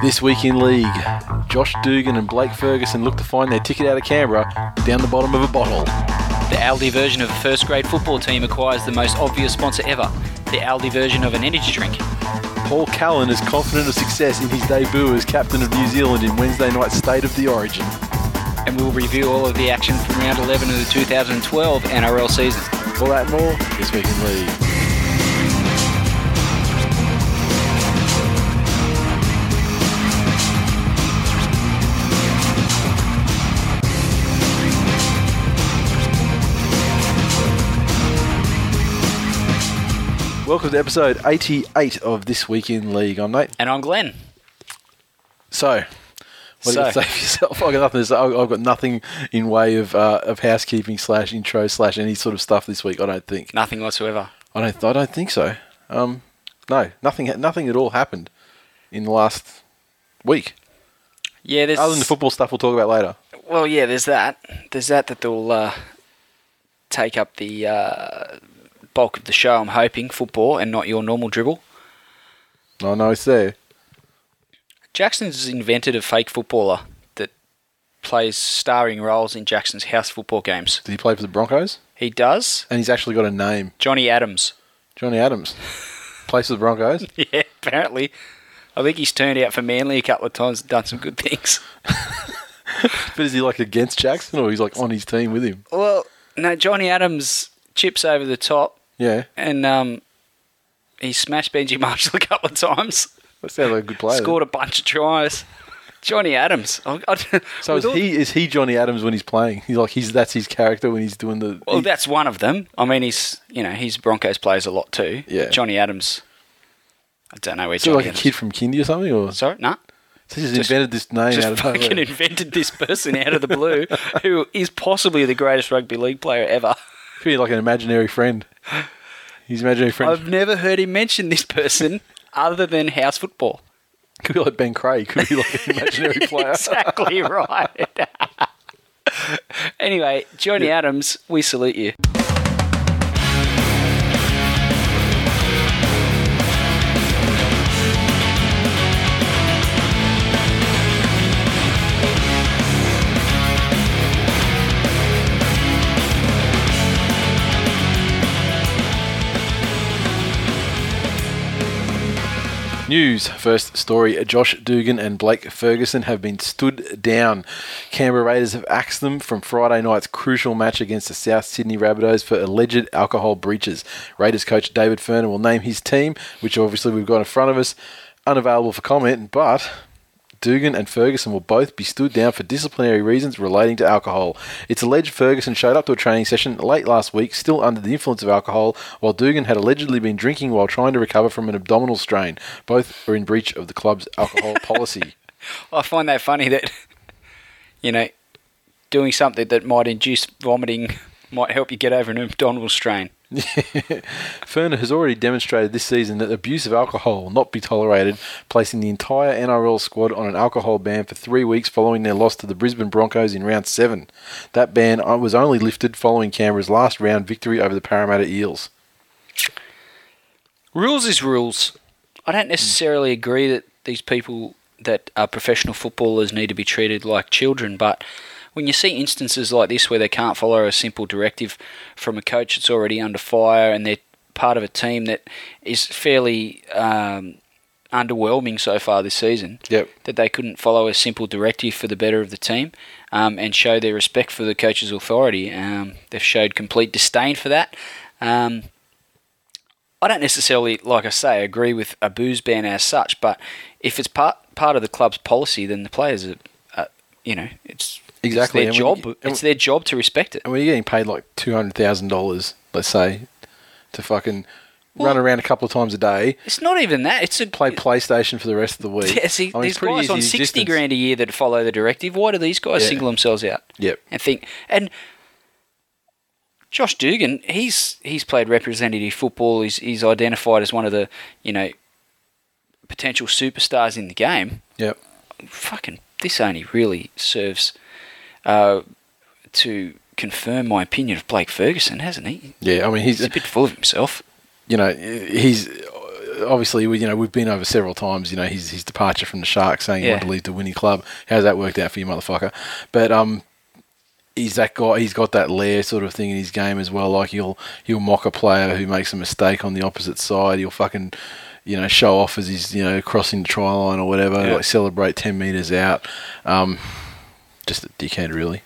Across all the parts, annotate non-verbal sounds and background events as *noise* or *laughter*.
This week in league, Josh Dugan and Blake Ferguson look to find their ticket out of Canberra down the bottom of a bottle. The Aldi version of a first grade football team acquires the most obvious sponsor ever the Aldi version of an energy drink. Paul Callan is confident of success in his debut as captain of New Zealand in Wednesday night's State of the Origin. And we'll review all of the action from round 11 of the 2012 NRL season. All that and more this week in league. Welcome to episode 88 of This Week in League. I'm Nate. And I'm Glenn. So, what do you say for yourself? I've got nothing. To say. I've I've got nothing in way of uh, of housekeeping slash intro slash any sort of stuff this week. I don't think. Nothing whatsoever. I don't. I don't think so. Um, no, nothing. Nothing at all happened in the last week. Yeah, there's. Other than the football stuff, we'll talk about later. Well, yeah, there's that. There's that that they'll uh, take up the uh, bulk of the show, I'm hoping, football and not your normal dribble. Oh, no, no, it's there. Jackson's invented a fake footballer that plays starring roles in Jackson's house football games. Did he play for the Broncos? He does. And he's actually got a name. Johnny Adams. Johnny Adams. *laughs* Plays for the Broncos. *laughs* Yeah, apparently. I think he's turned out for Manly a couple of times and done some good things. *laughs* But is he like against Jackson or he's like on his team with him? Well, no, Johnny Adams chips over the top Yeah. and um, he smashed Benji Marshall a couple of times. That sounds like a good player. Scored a bunch of tries. Johnny Adams. I, I, So is all- he is he Johnny Adams when he's playing? He's like he's that's his character when he's doing the. Well, he- that's one of them. I mean, he's you know he's Broncos plays a lot too. Yeah. Johnny Adams. I don't know where is he Johnny like a kid from Kindy or something, or Sorry, no. he just, Just- invented this name Just out of fucking nowhere? invented this person out of the blue, who is possibly the greatest rugby league player ever. Could *laughs* be like an imaginary friend. His imaginary friend I've never heard him mention this person *laughs* other than house football. could be like Ben Craig. Could be like an *laughs* imaginary player. exactly right. anyway, Johnny Adams, we salute you. News first story: Josh Dugan and Blake Ferguson have been stood down. Canberra Raiders have axed them from Friday night's crucial match against the South Sydney Rabbitohs for alleged alcohol breaches. Raiders coach David Furner will name his team, which obviously we've got in front of us, unavailable for comment, but. Dugan and Ferguson will both be stood down for disciplinary reasons relating to alcohol. It's alleged Ferguson showed up to a training session late last week, still under the influence of alcohol, while Dugan had allegedly been drinking while trying to recover from an abdominal strain. Both are in breach of the club's alcohol *laughs* policy. I find that funny that, you know, doing something that might induce vomiting might help you get over an abdominal strain. *laughs* Furner has already demonstrated this season that abuse of alcohol will not be tolerated, placing the entire NRL squad on an alcohol ban for three weeks following their loss to the Brisbane Broncos in round seven. That ban uh, was only lifted following Canberra's last round victory over the Parramatta Eels. Rules is rules. I don't necessarily agree that these people that are professional footballers need to be treated like children, but when you see instances like this where they can't follow a simple directive from a coach that's already under fire and they're part of a team that is fairly um, underwhelming so far this season, Yep. that they couldn't follow a simple directive for the better of the team um, and show their respect for the coach's authority. Um, they've showed complete disdain for that. Um, I don't necessarily, like I say, agree with a booze ban as such, but if it's part part of the club's policy, then the players are, uh, you know, it's Exactly, it's their job. and it's their job to respect it. And when you're getting paid like two hundred thousand dollars, let's say, to fucking Well- run around a couple of times a day, It's not even that. It's a play PlayStation for the rest of the week. *laughs* Yeah, see, I mean, these guys on sixty distance. grand a year that follow the directive. Why do these guys Yeah. single themselves out? Yep. and think and Josh Dugan, he's he's played representative football. He's he's identified as one of the you know potential superstars in the game. Yep. Fucking, this only really serves uh, to confirm my opinion of Blake Ferguson, hasn't he? Yeah. I mean, he's He's a bit full of himself. you know he's obviously, we, you know, we've been over several times. You know, his his departure from the Sharks, saying he Yeah. wanted to leave the winning club. How's that worked out for you, motherfucker? But um, he's that guy. He's got that lair sort of thing in his game as well. Like he'll he'll mock a player who makes a mistake on the opposite side. He'll fucking you know show off as he's you know crossing the try line or whatever. Yeah. Like celebrate ten meters out. Um, just a dickhead, really.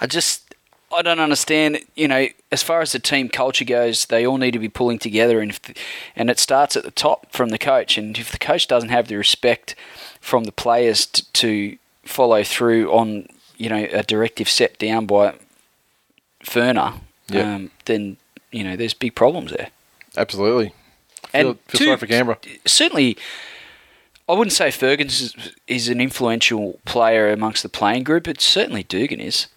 I just I don't understand. You know, as far as the team culture goes, they all need to be pulling together, and if the, and it starts at the top from the coach. And if the coach doesn't have the respect from the players to, to follow through on you know a directive set down by Furner, Yeah. um, then you know there's big problems there. Absolutely. Feel, And feel two- sorry for Canberra. certainly, I wouldn't say Ferguson is, is an influential player amongst the playing group, but certainly Dugan is.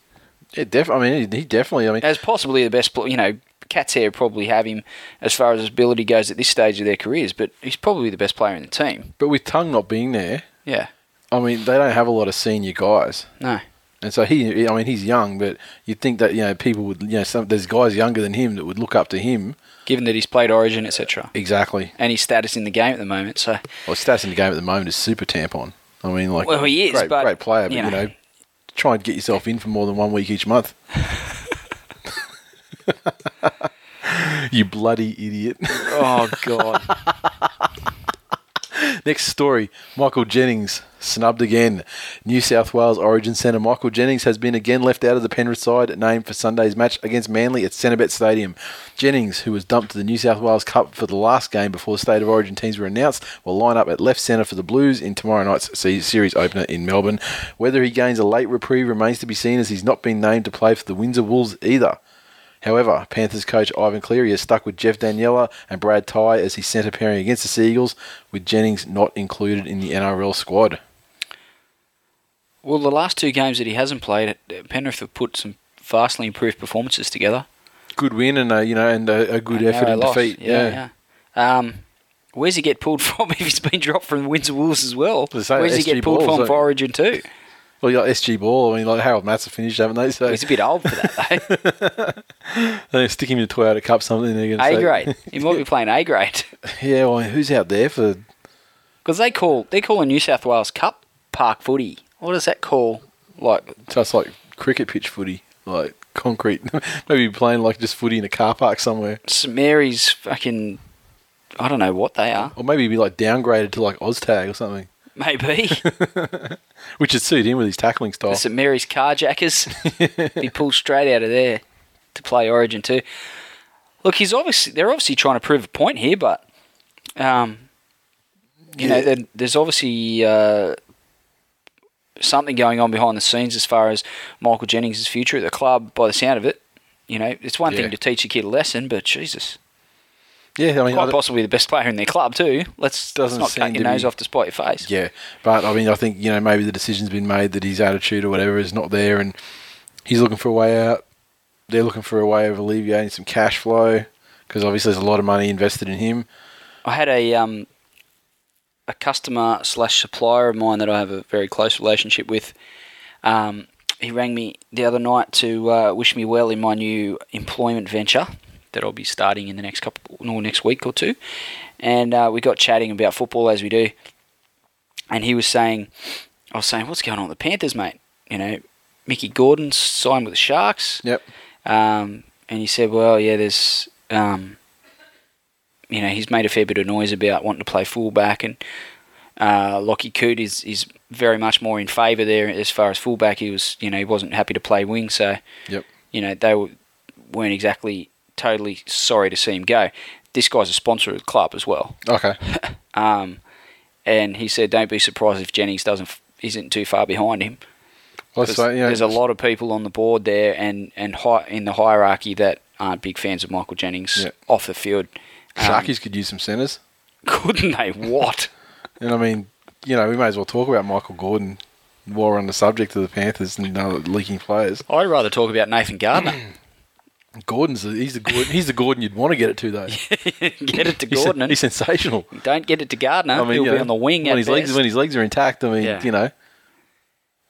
Yeah, def- I mean, he, definitely. I mean, as possibly the best. You know, Cat's hair probably have him as far as his ability goes at this stage of their careers, but he's probably the best player in the team. but with Tongue not being there, Yeah, I mean, they don't have a lot of senior guys. no, And so he, I mean, he's young, but you'd think that you know people would, you know, some there's guys younger than him that would look up to him. given that he's played Origin, etc., Exactly. and his status in the game at the moment. So, Well, status in the game at the moment is super tampon. I mean, like, Well, he is, great, but, great player, but you you know, know. try and get yourself in for more than one week each month. *laughs* you bloody idiot. oh god, *laughs* Next story Michael Jennings snubbed again. New South Wales Origin centre Michael Jennings has been again left out of the Penrith side named for Sunday's match against Manly at Centrebet Stadium. Jennings, who was dumped to the New South Wales Cup for the last game before the State of Origin teams were announced, will line up at left centre for the Blues in tomorrow night's series opener in Melbourne. Whether he gains a late reprieve remains to be seen as he's not been named to play for the Windsor Wolves either. However, Panthers coach Ivan Cleary has stuck with Geoff Daniela and Brad Tighe as his centre pairing against the Seagulls, with Jennings not included in the NRL squad. Well, the last two games that he hasn't played, Penrith have put some vastly improved performances together. Good win and a, you know and a, a good And effort in defeat. Yeah, yeah. Um, where's he get pulled *laughs* from if he's been dropped from the Windsor Wolves as well? Where's he get pulled Ball, from for Origin too? Well, you got SG Ball. I mean, like Harold Matts have finished, haven't they? So He's a bit old for that though. *laughs* *laughs* they stick him in the Toyota Cup. Something they're to A say. grade. He might be playing A grade Yeah. Well, who's out there for? because they call they call a New South Wales Cup park footy. What does that call? Like Just like cricket pitch footy, like concrete. *laughs* Maybe playing like just footy in a car park somewhere, St Mary's fucking. I don't know what they are. or maybe be like downgraded to like Oztag or something, Maybe *laughs* which would suit him with his tackling style. the St Mary's carjackers. *laughs* be pulled straight out of there to play Origin too. Look, he's obviously they're obviously trying to prove a point here, but um, you know, Yeah. there, there's obviously uh, something going on behind the scenes as far as Michael Jennings' future at the club. By the sound of it, you know, it's one Yeah. thing to teach a kid a lesson, but Jesus, Yeah, I mean, quite don't- possibly the best player in their club too. Let's, let's Doesn't not cut your nose be- off to spite your face. Yeah, but I mean, I think you know maybe the decision's been made that his attitude or whatever is not there, and he's looking for a way out. They're looking for a way of alleviating some cash flow because obviously there's a lot of money invested in him. I had a um, a customer slash supplier of mine that I have a very close relationship with. Um, he rang me the other night to uh, wish me well in my new employment venture that I'll be starting in the next couple, no, next week or two, and uh, we got chatting about football as we do. And he was saying, I was saying, what's going on with the Panthers, mate? You know, Mickey Gordon signed with the Sharks. Yep. Um, and he said, well, yeah, there's, um, you know, he's made a fair bit of noise about wanting to play fullback, and uh, Lachie Coote is, is very much more in favour there as far as fullback. He was, you know, he wasn't happy to play wing, so, Yep. you know, they were, weren't exactly totally sorry to see him go. This guy's a sponsor of the club as well. Okay. *laughs* Um, and he said, don't be surprised if Jennings doesn't isn't too far behind him. Well, so, you know, there's a lot of people on the board there and and hi, in the hierarchy that aren't big fans of Michael Jennings Yeah. off the field. Um, Sharkies could use some centres, *laughs* couldn't they? What? and I mean, you know, we may as well talk about Michael Gordon while we're on the subject of the Panthers and uh, leaking players. I'd rather talk about Nathan Gardner. *clears throat* Gordon's the, he's the Gordon, he's the Gordon you'd want to get it to though. *laughs* get it to Gordon. he's sensational. Don't get it to Gardner. I mean, He'll be know, on the wing when his legs when his legs are intact. I mean, Yeah. you know,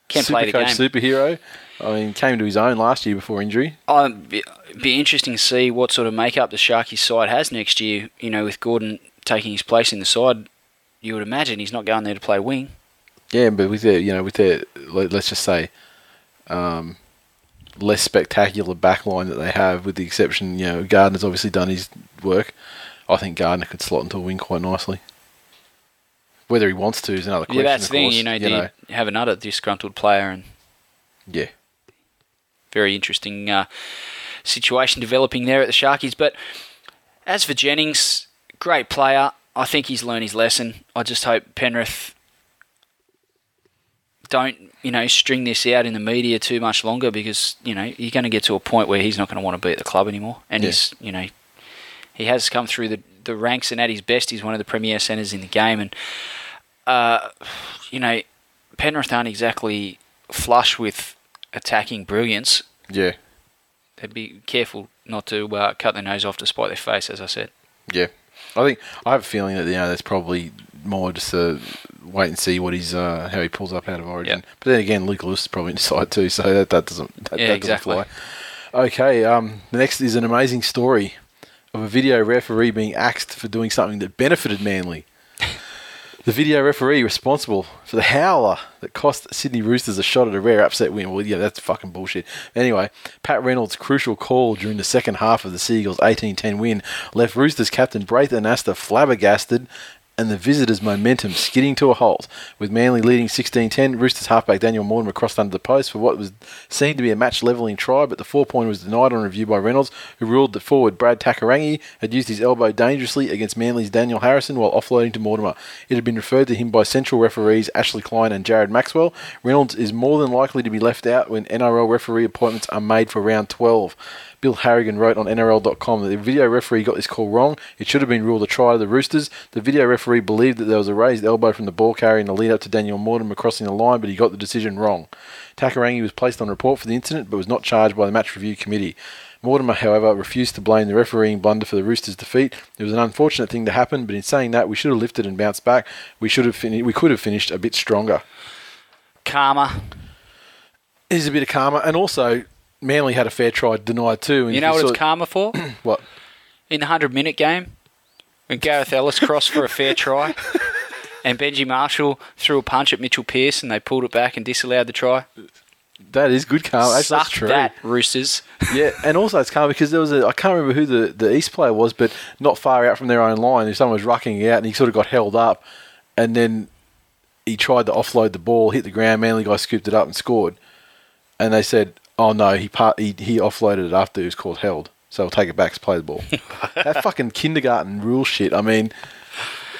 Can play the game. superhero. I mean, came to his own last year before injury. Um, be, be interesting to see what sort of makeup the Sharkies side has next year. You know, with Gordon taking his place in the side, you would imagine he's not going there to play wing. Yeah, but with their, you know, with their, let- let's just say, um, less spectacular backline that they have, with the exception, you know, Gardner's obviously done his work. I think Gardner could slot into a wing quite nicely. Whether he wants to is another question. yeah, that's of the thing. You know, you have another disgruntled player and yeah, very interesting uh, situation developing there at the Sharkies. But as for Jennings, great player. I think he's learned his lesson. I just hope Penrith don't, you know, string this out in the media too much longer because, you know, you're going to get to a point where he's not going to want to be at the club anymore. And Yeah. he's, you know, he has come through the, the ranks and at his best, he's one of the premier centres in the game. And, uh, you know, Penrith aren't exactly flush with attacking brilliance yeah, they'd be careful not to uh, cut their nose off to spite their face, as I said. yeah. I think I have a feeling that you know that's probably more just a wait and see what he's uh, how he pulls up out of Origin. Yep. But then again, Luke Lewis is probably *laughs* inside too, so that, that doesn't that, Yeah, that exactly. doesn't fly. Okay, um, the next is an amazing story of a video referee being axed for doing something that benefited Manly. The video referee responsible for the howler that cost Sydney Roosters a shot at a rare upset win. Well, yeah, that's fucking bullshit. Anyway, Pat Reynolds' crucial call during the second half of the Seagulls' 18-10 win left Roosters captain Braith Anasta flabbergasted and the visitors' momentum skidding to a halt. With Manly leading 16-10, Roosters halfback Daniel Mortimer crossed under the post for what was seen to be a match-levelling try, but the four-pointer was denied on review by Reynolds, who ruled that forward Brad Takairangi had used his elbow dangerously against Manly's Daniel Harrison while offloading to Mortimer. It had been referred to him by central referees Ashley Klein and Jared Maxwell. Reynolds is more than likely to be left out when NRL referee appointments are made for round 12. Bill Harrigan wrote on NRL.com that the video referee got this call wrong. It should have been ruled a try to the Roosters. The video referee believed that there was a raised elbow from the ball carrier in the lead up to Daniel Mortimer crossing the line, but he got the decision wrong. Takairangi was placed on report for the incident, but was not charged by the match review committee. Mortimer, however, refused to blame the refereeing blunder for the Roosters' defeat. It was an unfortunate thing to happen, but in saying that, we should have lifted and bounced back. We should have fin- we could have finished a bit stronger. Karma. There's a bit of karma, and also Manly had a fair try denied too. And You know what it's karma for? *coughs* What? In the 100 minute game, when Gareth Ellis crossed for a fair *laughs* try and Benji Marshall threw a punch at Mitchell Pearce and they pulled it back and disallowed the try. That is good karma. That's, that's true. that, Roosters. *laughs* Yeah, and also it's karma because there was a I can't remember who the, the East player was, but not far out from their own line. Someone was rucking out and he sort of got held up, and then he tried to offload the ball, hit the ground. Manly guy scooped it up and scored. And they said, "Oh no, he part, he, he offloaded it after he was called held, so we'll take it back to play the ball." *laughs* that fucking kindergarten rule shit. I mean,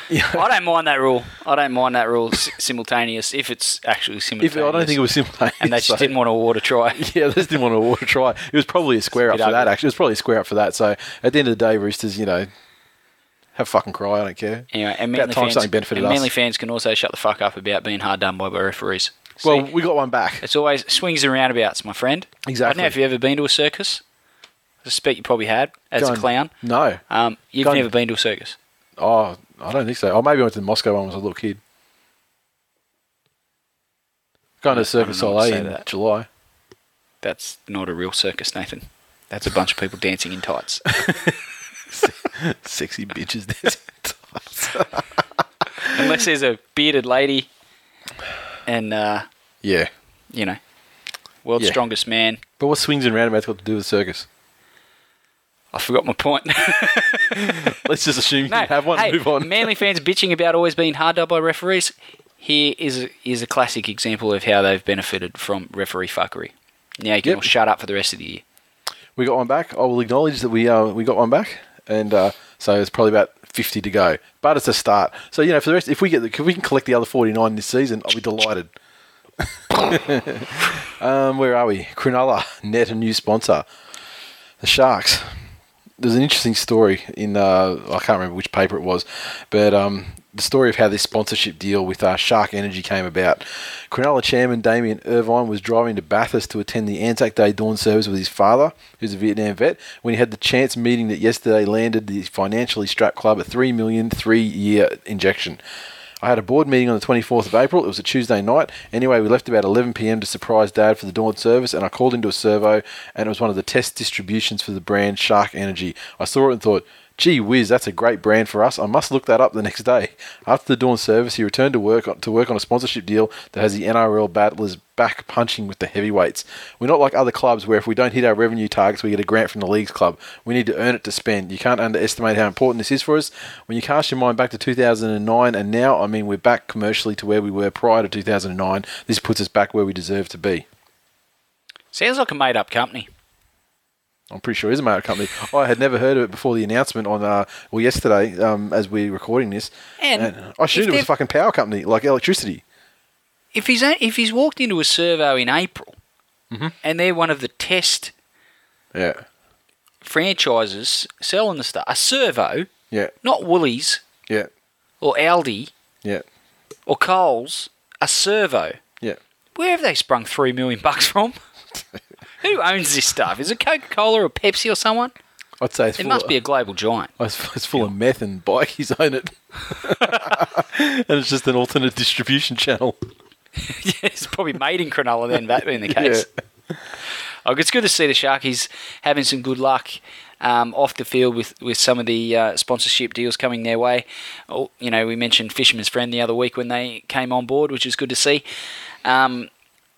I don't mind that rule. I don't mind that rule s- simultaneous if it's actually if simultaneous. I don't think it was simultaneous, And they just so- didn't want to award a try. *laughs* Yeah, they just didn't want to award a try. It was probably a square It's up for bit that. Actually, it was probably a square up for that. So at the end of the day, Roosters, you know, have a fucking cry. I don't care. Anyway, and Manly, fans, and. Manly fans can also shut the fuck up about being hard done by by referees. Well, See, we got one back. it's always swings and roundabouts, my friend. I don't Exactly. know if you've ever been to a circus. I suspect you probably had as Go a clown. No. Um, you've Go never been to a circus. Oh, I don't think so. Oh, maybe I went to the Moscow one when I was a little kid. Going to Circus I don't know what to Soleil in that. July. That's not a real circus, Nathan. That's a bunch of people dancing in tights. *laughs* *laughs* Sexy bitches. Unless there's a bearded lady and, uh, yeah. you know, world's Yeah. strongest man. But what swings and roundabouts got to do with circus? I forgot my point. *laughs* Let's just assume you no, have one hey, and move on. Manly fans bitching about always being hard done by referees. Here is a, is a classic example of how they've benefited from referee fuckery. Now you can Yep. all shut up for the rest of the year. We got one back. I will acknowledge that we uh, we got one back, and uh, so it's probably about fifty to go. But it's a start. So you know, for the rest, if we get the, if we can collect the other forty nine this season, I'll be delighted. *laughs* um, where are we? Cronulla net a new sponsor, the Sharks. There's an interesting story in uh, I can't remember which paper it was, but um, the story of how this sponsorship deal with uh, Shark Energy came about. Cronulla chairman Damien Irvine was driving to Bathurst to attend the Anzac Day dawn service with his father, who's a Vietnam vet, when he had the chance meeting that yesterday landed the financially strapped club a three million three-year injection. I had a board meeting on the 24th of April. It was a Tuesday night. Anyway, we left about 11 p.m. to surprise Dad for the dawn service, and I called into a servo, and it was one of the test distributions for the brand Shark Energy. I saw it and thought, Gee whiz, that's a great brand for us. I must look that up the next day. After the dawn service, he returned to work to work on a sponsorship deal that has the NRL battlers back punching with the heavyweights. We're not like other clubs where if we don't hit our revenue targets, we get a grant from the league's club. We need to earn it to spend. You can't underestimate how important this is for us. When you cast your mind back to 2009 and now, I mean, we're back commercially to where we were prior to 2009. This puts us back where we deserve to be. Sounds like a made up company. I'm pretty sure it is a motor company. I had never heard of it before the announcement on, uh, well, yesterday um, as we're recording this. And And I assumed it was a fucking power company, like electricity. If he's a- if he's walked into a servo in April, Mm-hmm. and they're one of the test Yeah, franchises selling the stuff, a servo, yeah, not Woolies yeah, or Aldi yeah, or Coles, a servo. yeah. Where have they sprung three million bucks from? *laughs* Who owns this stuff? Is it Coca Cola or Pepsi or someone? I'd say it's It full must of, be a global giant. It's, it's full of meth and bikies own it. *laughs* and it's just an alternate distribution channel. *laughs* yeah, it's probably made in Cronulla then, that being the *laughs* case. Oh, it's good to see the Sharkies having some good luck um, off the field with, with some of the uh, sponsorship deals coming their way. Oh, you know, we mentioned Fisherman's Friend the other week when they came on board, which is good to see. Um,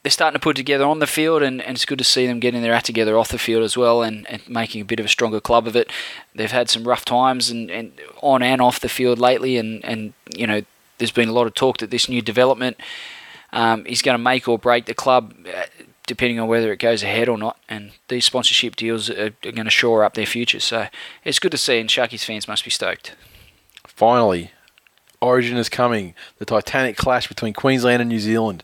they're starting to put together on the field, and, and it's good to see them getting their act together off the field as well and, and making a bit of a stronger club of it. They've had some rough times and, and on and off the field lately, and, and you know, there's been a lot of talk that this new development um, is going to make or break the club, uh, depending on whether it goes ahead or not. And these sponsorship deals are, are going to shore up their future. So it's good to see, and Sharkies fans must be stoked. Finally, Origin is coming. The titanic clash between Queensland and New Zealand.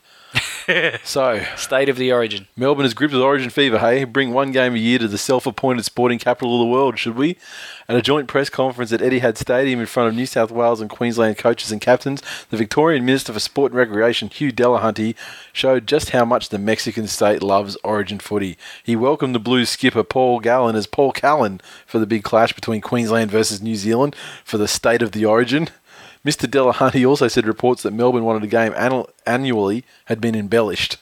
*laughs* so, State of the origin. Melbourne is gripped with Origin fever, hey? Bring one game a year to the self appointed sporting capital of the world, should we? At a joint press conference at Etihad Stadium in front of New South Wales and Queensland coaches and captains, the Victorian Minister for Sport and Recreation, Hugh Delahunty, showed just how much the Mexican state loves Origin footy. He welcomed the Blues skipper Paul Gallen as Paul Callan for the big clash between Queensland versus New Zealand for the state of the Origin. Mr. Delahunty also said reports that Melbourne wanted a game annu- annually had been embellished.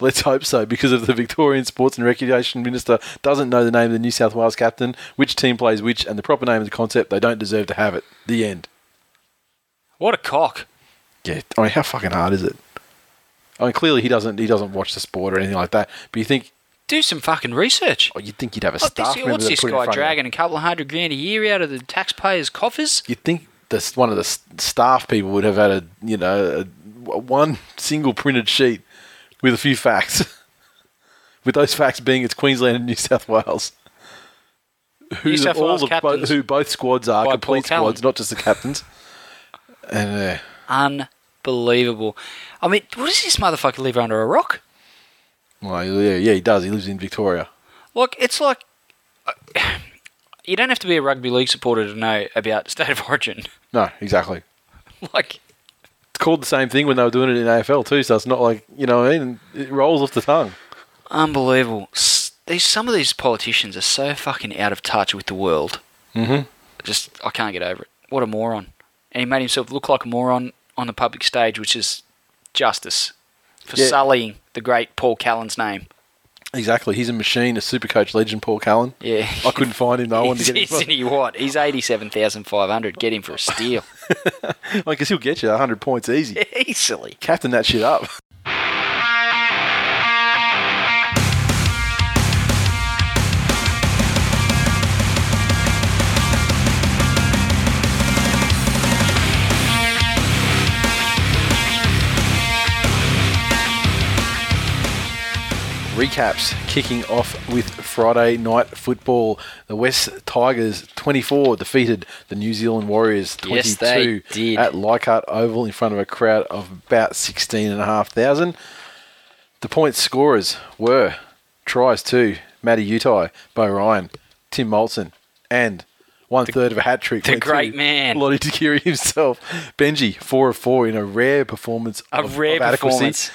Let's hope so, because if the Victorian Sports and Recreation Minister doesn't know the name of the New South Wales captain, which team plays which, and the proper name of the concept, they don't deserve to have it. The end. What a cock. Yeah, I mean, how fucking hard is it? I mean, clearly he doesn't he doesn't watch the sport or anything like that. But you think, Do some fucking research. oh, you'd think you'd have a What staff this, member what's this put it in guy front of you. dragging a couple of hundred grand a year out of the taxpayers' coffers? You'd think this one of the staff people would have had a you know a, one single printed sheet with a few facts. *laughs* with those facts being it's Queensland and New South Wales. Who New South all Wales the- bo- captains who both squads are complete squads, not just the captains. and uh, Unbelievable. I mean, what does this motherfucker live under a rock? well, yeah, yeah, he does. He lives in Victoria. Look, it's like uh, you don't have to be a rugby league supporter to know about state of origin. *laughs* No, exactly. like, It's called the same thing when they were doing it in AFL too, so it's not like you know what I mean. It rolls off the tongue. unbelievable. S- These some of these politicians are so fucking out of touch with the world. Mm-hmm. Just I can't get over it. What a moron! And he made himself look like a moron on the public stage, which is justice for Yeah. sullying the great Paul Callan's name. Exactly. He's a machine, a super coach legend, Paul Cullen. Yeah, I couldn't find him. though. I wanted to get *laughs* him. Isn't he what? He's eighty-seven thousand five hundred. Get him for a steal. *laughs* I guess he'll get you 100 points easy. *laughs* Easily. Captain that shit up. Recaps kicking off with Friday night football. The West Tigers 24 defeated the New Zealand Warriors 22 Yes, at Leichhardt Oval in front of a crowd of about 16,500. The point scorers were tries to Matty Utai, Beau Ryan, Tim Moltzen, and one third of a hat trick. the great man. Lottie Tuqiri himself. Benji, four of four in a rare performance A of, rare of adequacy.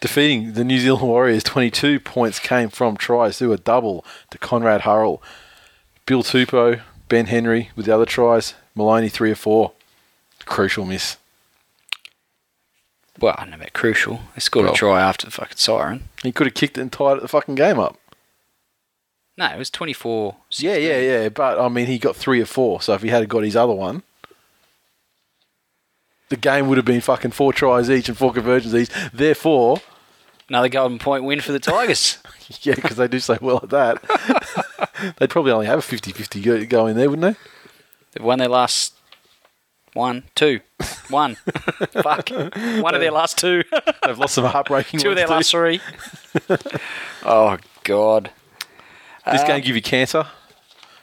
Defeating the New Zealand *laughs* Warriors, 22 points came from tries through a double to Conrad Hurrell. Bill Tupou, Ben Henry with the other tries, Maloney, three or four. Crucial miss. Well, I don't know about crucial. They scored Well. a try after the fucking siren. He could have kicked it and tied the fucking game up. No, it was 24. Yeah, yeah, yeah. But I mean, he got three or four. So if he had got his other one, the game would have been fucking four tries each and four conversions each. Therefore, Another golden point win for the Tigers. *laughs* yeah, because they do so well at that, *laughs* they'd probably only have a 50-50 go, go in there, wouldn't they? They've won their last one, two, one. *laughs* Fuck. One of their last two. They've lost some heartbreaking two of their last three. oh, God. This uh, game give you cancer.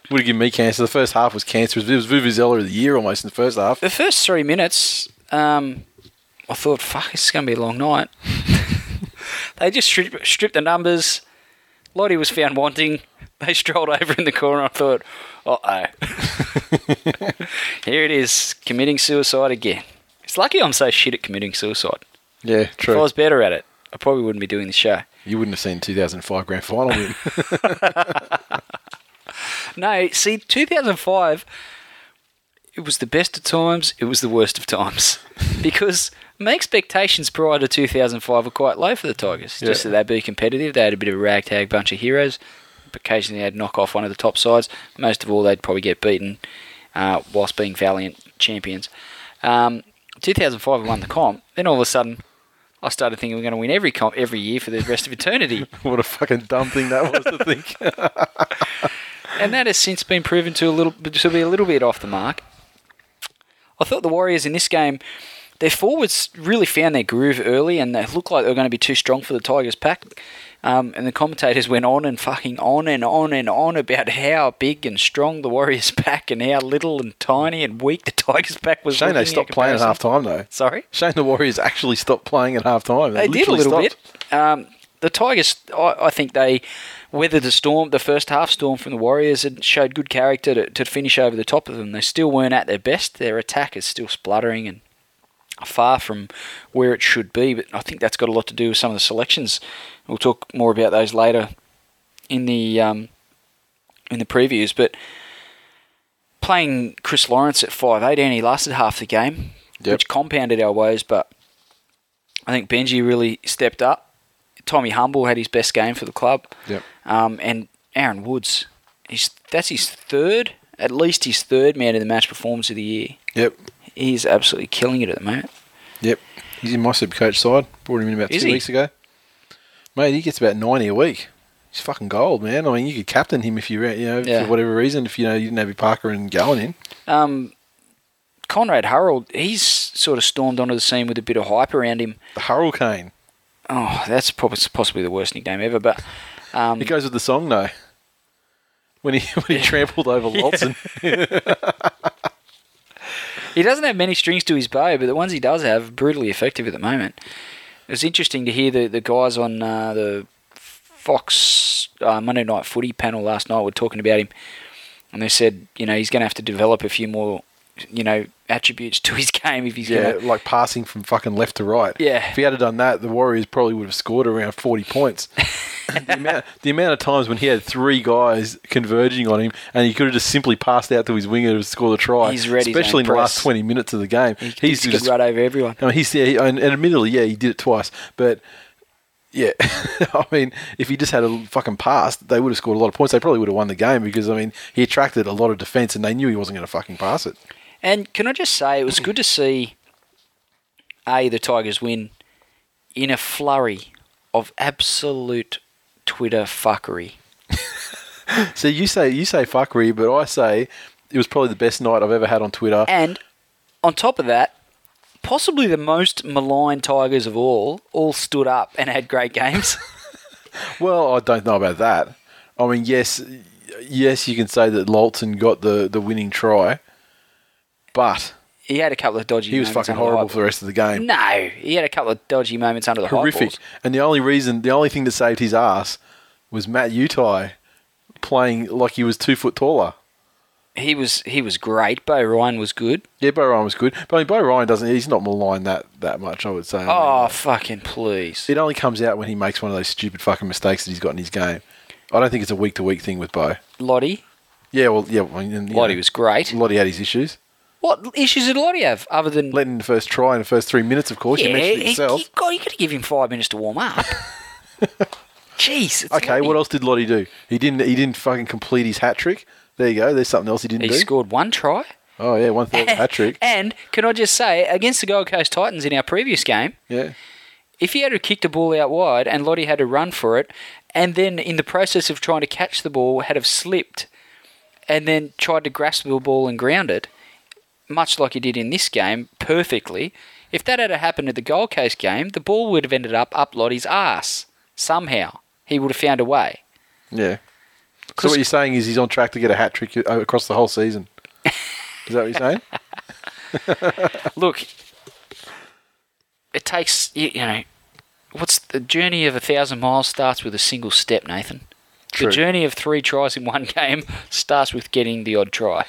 Would have given me cancer. The first half was cancer. It was Vuvuzela of the year almost in the first half. The first three minutes, um, I thought, fuck, this is going to be a long night. *laughs* they just stripped, stripped the numbers. Lottie was found wanting. They strolled over in the corner. I thought, uh oh. *laughs* Here it is, committing suicide again. It's lucky I'm so shit at committing suicide. Yeah, true. If I was better at it, I probably wouldn't be doing this show. You wouldn't have seen 2005 grand final win. *laughs* No, see, 2005, it was the best of times, it was the worst of times. *laughs* because my expectations prior to 2005 were quite low for the Tigers. Just that they'd be competitive. They had a bit of a ragtag bunch of heroes. Occasionally they'd knock off one of the top sides. Most of all, they'd probably get beaten uh, whilst being valiant champions. Um, 2005, we won the comp. Then all of a sudden, I started thinking we're going to win every comp every year for the rest of eternity. *laughs* what a fucking dumb thing that was to think. *laughs* and that has since been proven to a little to be a little bit off the mark. I thought the Warriors in this game, their forwards really found their groove early, and they looked like they were going to be too strong for the Tigers pack. Um, and the commentators *laughs* went on and fucking on and on and on about how big and strong the Warriors *laughs* pack and how little and tiny and weak the Tigers pack was. Shame they stopped playing at half time though. Sorry. Shame the Warriors actually stopped playing at half time. They did a little bit. Um, the Tigers, I, I think they weathered the storm, the first half storm from the Warriors, and showed good character to, to finish over the top of them. They still weren't at their best. Their attack is still spluttering and far from where it should be. But I think that's got a lot to do with some of the selections. We'll talk more about those later in the um, in the previews. But playing Chris Lawrence at five eight, and he lasted half the game, Yep. which compounded our woes. But I think Benji really stepped up. Tommy Humble had his best game for the club. Yep. Um, and Aaron Woods, he's that's his third, at least his third man of the match performance of the year. Yep. He's absolutely killing it at the moment. Yep. He's in my super coach side. Brought him in about Is two he? weeks ago. Mate, he gets about ninety a week. He's fucking gold, man. I mean, you could captain him if you, you know, Yeah. for whatever reason. If you know you didn't have your Parker and Gallen in. Um, Conrad Hurrell, he's sort of stormed onto the scene with a bit of hype around him. The Hurricane. Oh, that's probably possibly the worst nickname ever. But um, It goes with the song, though. When he *laughs* when he trampled over *laughs* Lawson. He doesn't have many strings to his bow, but the ones he does have are brutally effective at the moment. It was interesting to hear the, the guys on uh, the Fox uh, Monday Night Footy panel last night were talking about him, and they said, you know, he's going to have to develop a few more, you know, attributes to his *laughs* game if he's yeah, to. like passing from fucking left to right. Yeah. If he had done that, the Warriors probably would have scored around 40 points. *laughs* the, amount, the amount of times when he had three guys converging on him and he could have just simply passed out to his winger to score the try. He's read his Especially in the last 20 minutes of the game. He, he's he's just. run over everyone. I mean, he's yeah, he- and, and admittedly, yeah, he did it twice, but yeah, *laughs* I mean, if he just had a fucking pass, they would have scored a lot of points. They probably would have won the game because I mean, he attracted a lot of defense, and they knew he wasn't going to fucking pass it. And can I just say, it was good to see a the Tigers win in a flurry of absolute Twitter fuckery. *laughs* So you say you say fuckery, but I say it was probably the best night I've ever had on Twitter. And on top of that, possibly the most maligned Tigers of all, all stood up and had great games. *laughs* Well, I don't know about that. I mean, yes, yes, you can say that Lawson got the, the winning try, but he had a couple of dodgy. he was fucking horrible for the rest of the game. No, he had a couple of dodgy moments under the high Horrific. And the only reason, the only thing that saved his ass was Matt Utai playing like he was two foot taller. He was he was great. Beau Ryan was good. Yeah, Beau Ryan was good, but I mean, Beau Ryan doesn't. He's not maligned that that much. I would say. I oh, mean, Oh fucking please! it only comes out when he makes one of those stupid fucking mistakes that he's got in his game. I don't think it's a week to week thing with Beau. Lottie, Yeah, well, yeah, well, you know, Lottie was great. Lottie had his issues. What issues did Lottie have other than Letting the first try in the first three minutes, of course. you mentioned it he, yourself. he, God, you got to give him five minutes to warm up. *laughs* Jeez. it's Okay, Lottie. what else did Lottie do? He didn't. He didn't fucking complete his hat trick. There you go. There's something else he didn't He do. scored one try. Oh yeah, one third *laughs* hat trick. And can I just say, against the Gold Coast Titans in our previous game, Yeah. if he had to kick the ball out wide and Lottie had to run for it, and then in the process of trying to catch the ball had have slipped, and then tried to grasp the ball and ground it, much like he did in this game, perfectly. If that had happened at the Gold Coast game, the ball would have ended up up Lottie's ass somehow. He would have found a way. Yeah. So what you're saying is he's on track to get a hat trick uh, across the whole season. *laughs* Is that what you're saying? *laughs* Look, it takes you, you know, what's the journey of a thousand miles starts with a single step, Nathan. True. The journey of three tries in one *laughs* game starts with getting the odd try.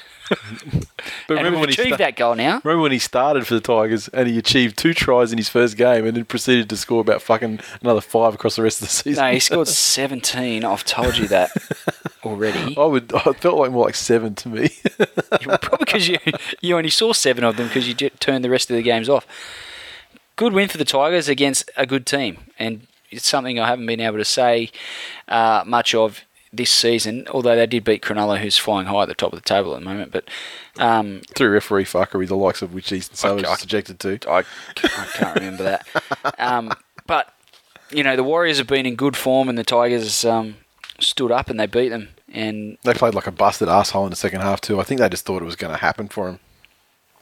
But remember when he achieved sta- that goal now. Remember when he started for the Tigers and he achieved two tries in his first game and then proceeded to score about fucking another five across the rest of the season? No, he scored *laughs* 17. I've told you that already. I would. I felt like more like seven to me. *laughs* Probably because you, you only saw seven of them because you turned the rest of the games off. Good win for the Tigers against a good team, and it's something I haven't been able to say uh, much of this season. Although they did beat Cronulla, who's flying high at the top of the table at the moment. But um, Through referee fuckery, the likes of which Eastern Suburbs is subjected to. I, I can't remember that. Um, but you know the Warriors have been in good form, and the Tigers um, stood up and they beat them. And They played like a busted asshole in the second half too. I think they just thought it was going to happen for them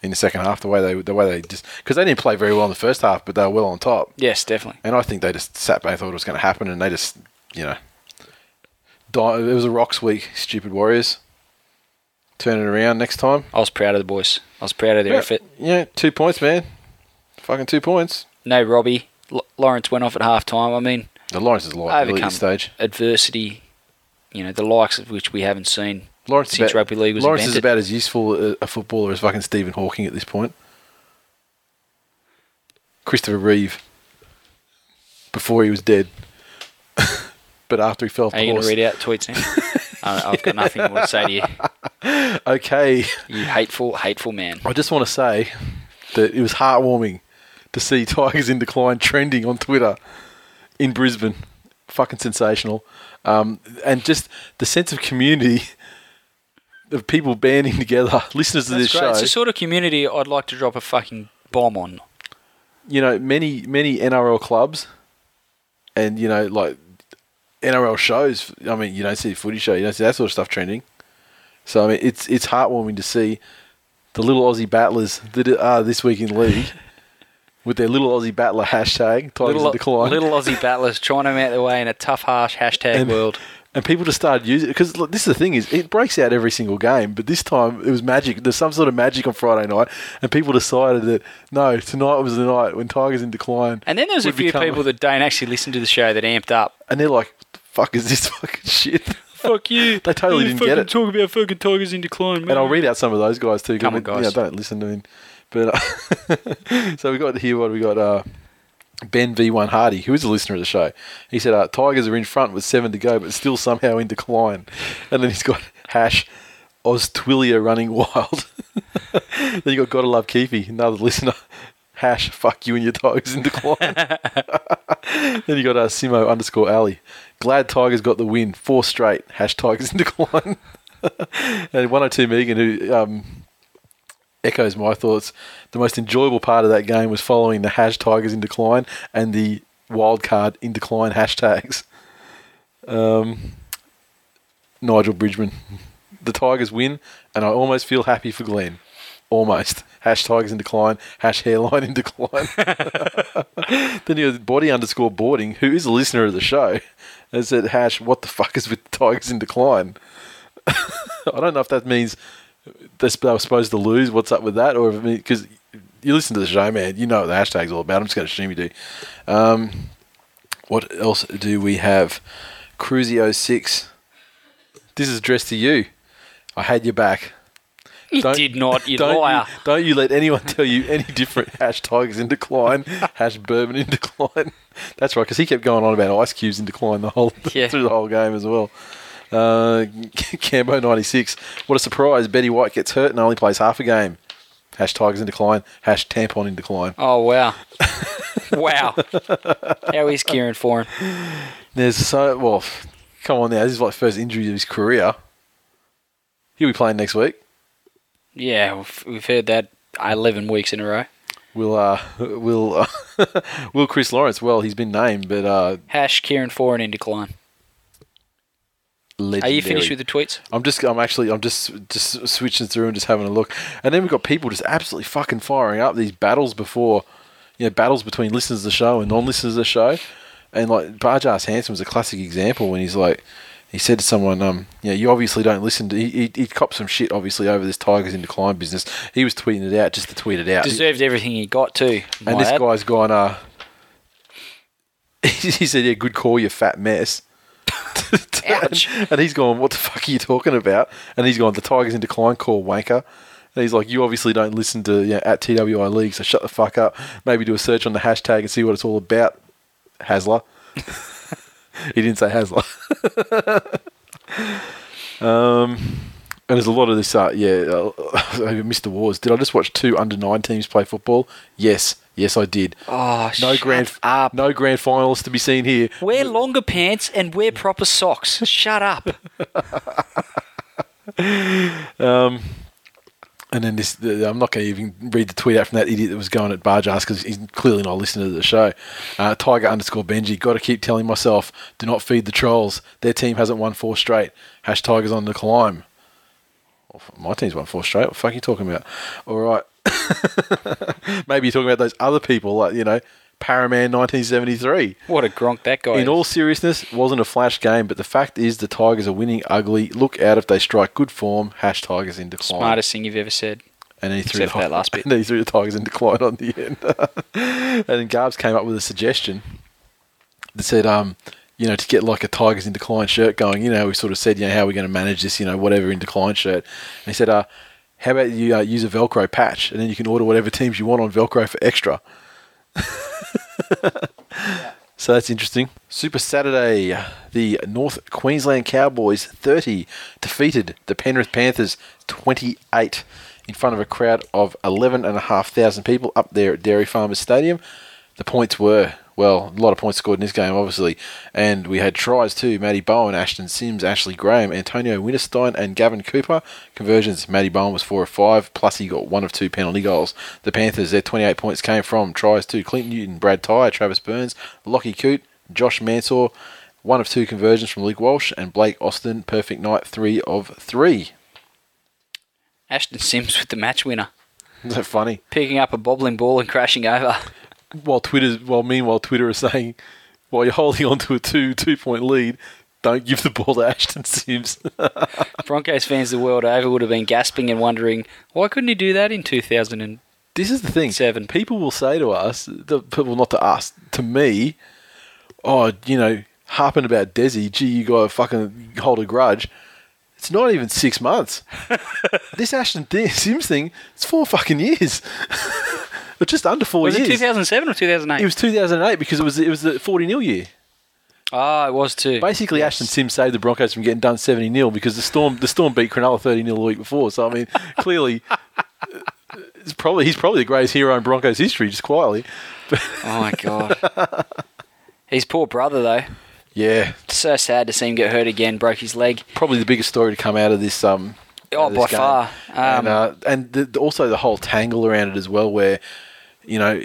in the second half. The way they, the way they just because they didn't play very well in the first half, but they were well on top. yes, definitely. And I think they just sat back, thought it was going to happen, and they just, you know, di it was a rocks week. Stupid Warriors. Turn it around next time. I was proud of the boys. I was proud of their yeah, effort. Yeah, two points, man. Fucking two points. No Robbie. L- Lawrence went off at half time. I mean, The Lawrence is at overcome this stage. adversity, you know, the likes of which we haven't seen Lawrence, is since about, rugby league was Lawrence is about as useful a, a footballer as fucking Stephen Hawking at this point. Christopher Reeve. Before he was dead. But after he fell off Are the you going horse. to read out tweets now? *laughs* I've got nothing more to say to you. *laughs* Okay. You hateful, hateful man. I just want to say that it was heartwarming to see *laughs* Tigers in Decline trending on Twitter in Brisbane. Fucking sensational. Um, and just the sense of community of people banding together, listeners to That's this great. show. It's the sort of community I'd like to drop a fucking bomb on. you know, many many NRL clubs, and you know, like NRL shows. I mean, you don't see footy show, you don't see that sort of stuff trending. So I mean, it's it's heartwarming to see the little Aussie battlers that are this week in league *laughs* with their little Aussie battler hashtag Tigers Little, decline. little Aussie battlers trying them out the way in a tough, harsh hashtag And- world. and people just started using it because this is the thing is it breaks out every single game, but this time it was magic. There's some sort of magic on Friday night, and people decided that no, tonight was the night when Tigers in decline. And then there's a few people that don't actually listen to the show that amped up. and they're like, "What the "Fuck is this *laughs* fucking shit?" Fuck you. *laughs* They totally You didn't get fucking it. Talk about fucking tigers in decline, man. And I'll read out some of those guys too. Come on, guys. Know, don't listen to him. But uh, *laughs* so we got here. What we got? Uh, Ben V1 Hardy, who is a listener of the show, he said, uh, "Tigers are in front with seven to go, but still somehow in decline." And then he's got hash Oz Twillia running wild. then you got Gotta Love Keefy, another listener. Hash fuck you and your Tigers in decline. then you got uh, Simo underscore Ali. Glad Tigers got the win. Four straight. Hash Tigers *laughs* in decline. and 102 Megan, who um, echoes my thoughts. The most enjoyable part of that game was following the hash Tigers in decline and the wildcard in decline hashtags. Um, Nigel Bridgman. The Tigers win, and I almost feel happy for Glenn. Almost. Hash Tigers in decline. Hash hairline in decline. *laughs* then you have body underscore boarding, who is a listener of the show, and said, Hash, what the fuck is with *laughs* the Tigers in decline? *laughs* I don't know if that means they sp- they were supposed to lose. What's up with that? Or because you listen to the show, man, you know what the hashtag's all about. I'm just going to assume you do. Um, what else do we have? Cruzy06. This is addressed to you. I had your back. You Don't- did not, you don't liar. You, don't you let anyone *laughs* tell you any different hash tigers in decline, *laughs* hash bourbon in decline. That's right, because he kept going on about ice cubes in decline the whole *laughs* Yeah. through the whole game as well. Uh, Cambo ninety six. What a surprise! Betty White gets hurt and only plays half a game. Hash tigers in decline. Hash tampon in decline. Oh, wow. wow. How is Kieran for him? There's so well. Come on now, this is like first injury of his career. He'll be playing next week. Yeah, we've, we've heard that 11 weeks in a row. Will uh, *laughs* will uh, *laughs* will Chris Lawrence? Well, he's been named, but uh, Hash Kieran Foran in decline. legendary. Are you finished with the tweets? I'm just, I'm actually, I'm just, just switching through and just having a look, and then we've got people just absolutely fucking firing up these battles before, you know, battles between listeners of the show and non-listeners of the show, and like Barjas Handsome is a classic example when he's like, he said to someone, um, you you obviously don't listen to, he, he, he copped some shit obviously over this Tigers in decline business. He was tweeting it out just to tweet it out. Deserved everything he got too. and this add. guy's gone, uh, *laughs* he said, yeah, good call, you fat mess. *laughs* Ouch. and, and he's gone, what the fuck are you talking about? And he's gone, the Tigers in decline, call wanker. And he's like, you obviously don't listen to you know, at TWI League, so shut the fuck up. Maybe do a search on the hashtag and see what it's all about. Hasler. *laughs* he didn't say Hasler. um, and there's a lot of this. Uh, yeah, uh, *laughs* I missed the wars. Did I just watch two under nine teams play football? Yes, yes, I did. Oh, No grand, up. no grand finals to be seen here. Wear longer pants and wear proper socks. Shut up. *laughs* And then this, the, I'm not going to even read the tweet out from that idiot that was going at Barjas because he's clearly not listening to the show. Uh, Tiger underscore Benji, got to keep telling myself, do not feed the trolls. Their team hasn't won four straight. Hash Tigers on the climb. My team's won four straight. What the fuck are you talking about? All right. *laughs* Maybe you're talking about those other people, like, you know, Paraman 1973. What a gronk that guy is. In is. all seriousness, wasn't a flash game, but the fact is the Tigers are winning ugly. Look out if they strike good form. Hash Tigers in decline. Smartest thing you've ever said. And he threw Except the, that last bit. *laughs* And he threw the Tigers in decline on the end. *laughs* and then Garbs came up with a suggestion that said, um, you know, to get like a Tigers in decline shirt going. You know, we sort of said, you know, how are we going to manage this? You know, whatever in decline shirt. And he said, uh, how about you uh, use a Velcro patch, and then you can order whatever teams you want on Velcro for extra. *laughs* *laughs* So that's interesting. Super Saturday, the North Queensland Cowboys 30 defeated the Penrith Panthers 28 in front of a crowd of 11,500 people up there at Dairy Farmers Stadium. The points were, well, a lot of points scored in this game, obviously. And we had tries too Matty Bowen, Ashton Sims, Ashley Graham, Antonio Winterstein, and Gavin Cooper. Conversions Matty Bowen was 4 of 5, plus he got 1 of 2 penalty goals. The Panthers, their 28 points came from tries to Clinton Newton, Brad Tighe, Travis Burns, Lachie Coote, Josh Mansour, 1 of 2 conversions from Luke Walsh, and Blake Austin, perfect night, 3 of 3. Ashton Sims with the match winner. *laughs* Isn't that funny? Picking up a bobbling ball and crashing over. While Twitter, while meanwhile Twitter is saying, while you're holding on to a two two point lead, don't give the ball to Ashton Sims. *laughs* Broncos fans the world over would have been gasping and wondering, why couldn't he do that in 2000? And this is the thing. Seven. People will say to us, the people not to us, to me, oh, you know, harping about Desi, gee, you got to fucking hold a grudge. It's not even six months. *laughs* this Ashton Sims thing, it's four fucking years. *laughs* But just under four was years. Was it 2007 or 2008? It was 2008 because it was it was the 40 nil year. Ah, it was too. Basically, Yes. Ashton Sims saved the Broncos from getting done 70 nil because the Storm the Storm beat Cronulla 30 nil the week before. So I mean, *laughs* clearly, it's probably he's probably the greatest hero in Broncos history, just quietly. Oh my god. His poor brother though. Yeah, So sad to see him get hurt again. Broke his leg. probably the biggest story to come out of this. Um, Oh, this by game. far. and Um, uh, and the, also the whole tangle around it as well, where you know.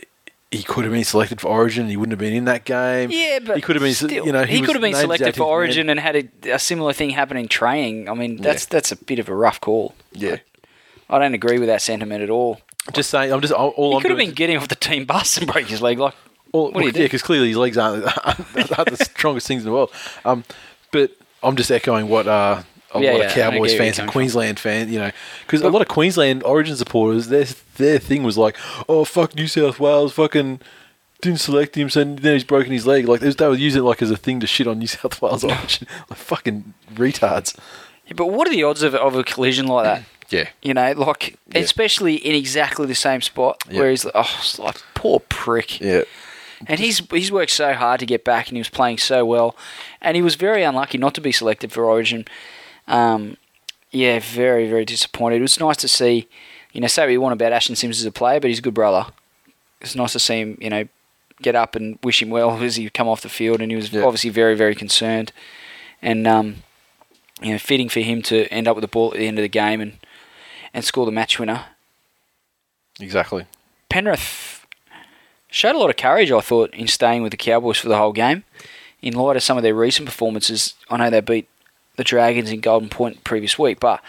He could have been selected for Origin. He wouldn't have been in that game. Yeah, but he could have been. Still, you know, he, was could have been selected for. Origin and had a, a similar thing happen in training. I mean, that's Yeah. that's a bit of a rough call. Yeah, I don't agree with that sentiment at all. just saying. I'm just all, all He I'm could have been getting off the team bus and *laughs* break his leg. Like, Well, do yeah, because clearly his legs aren't, *laughs* aren't the *laughs* strongest things in the world. Um, but I'm just echoing what uh, a Yeah, lot yeah, of Cowboys fans and from. Queensland fans, you know, because a lot of Queensland Origin supporters, their their thing was like, oh fuck New South Wales, fucking didn't select him, so now he's broken his leg. Like they would use it like as a thing to shit on New *laughs* South Wales Origin, like fucking retards. yeah, but what are the odds of, of a collision like that? *clears throat* Yeah, You know, like especially in exactly the same spot where he's like, oh, like poor prick. yeah. And he's he's worked so hard to get back, and he was playing so well, and he was very unlucky not to be selected for Origin. Um, yeah, very very disappointed. It was nice to see, you know, say what you want about Ashton Sims as a player, but he's a good brother. It's nice to see him, you know, get up and wish him well *laughs* as he come off the field, and he was Yeah. obviously very, very concerned. And um, you know, fitting for him to end up with the ball at the end of the game and and score the match winner. Exactly. Penrith showed a lot of courage, I thought, in staying with the Cowboys for the whole game. In light of some of their recent performances, I know they beat the Dragons in Golden Point previous week, but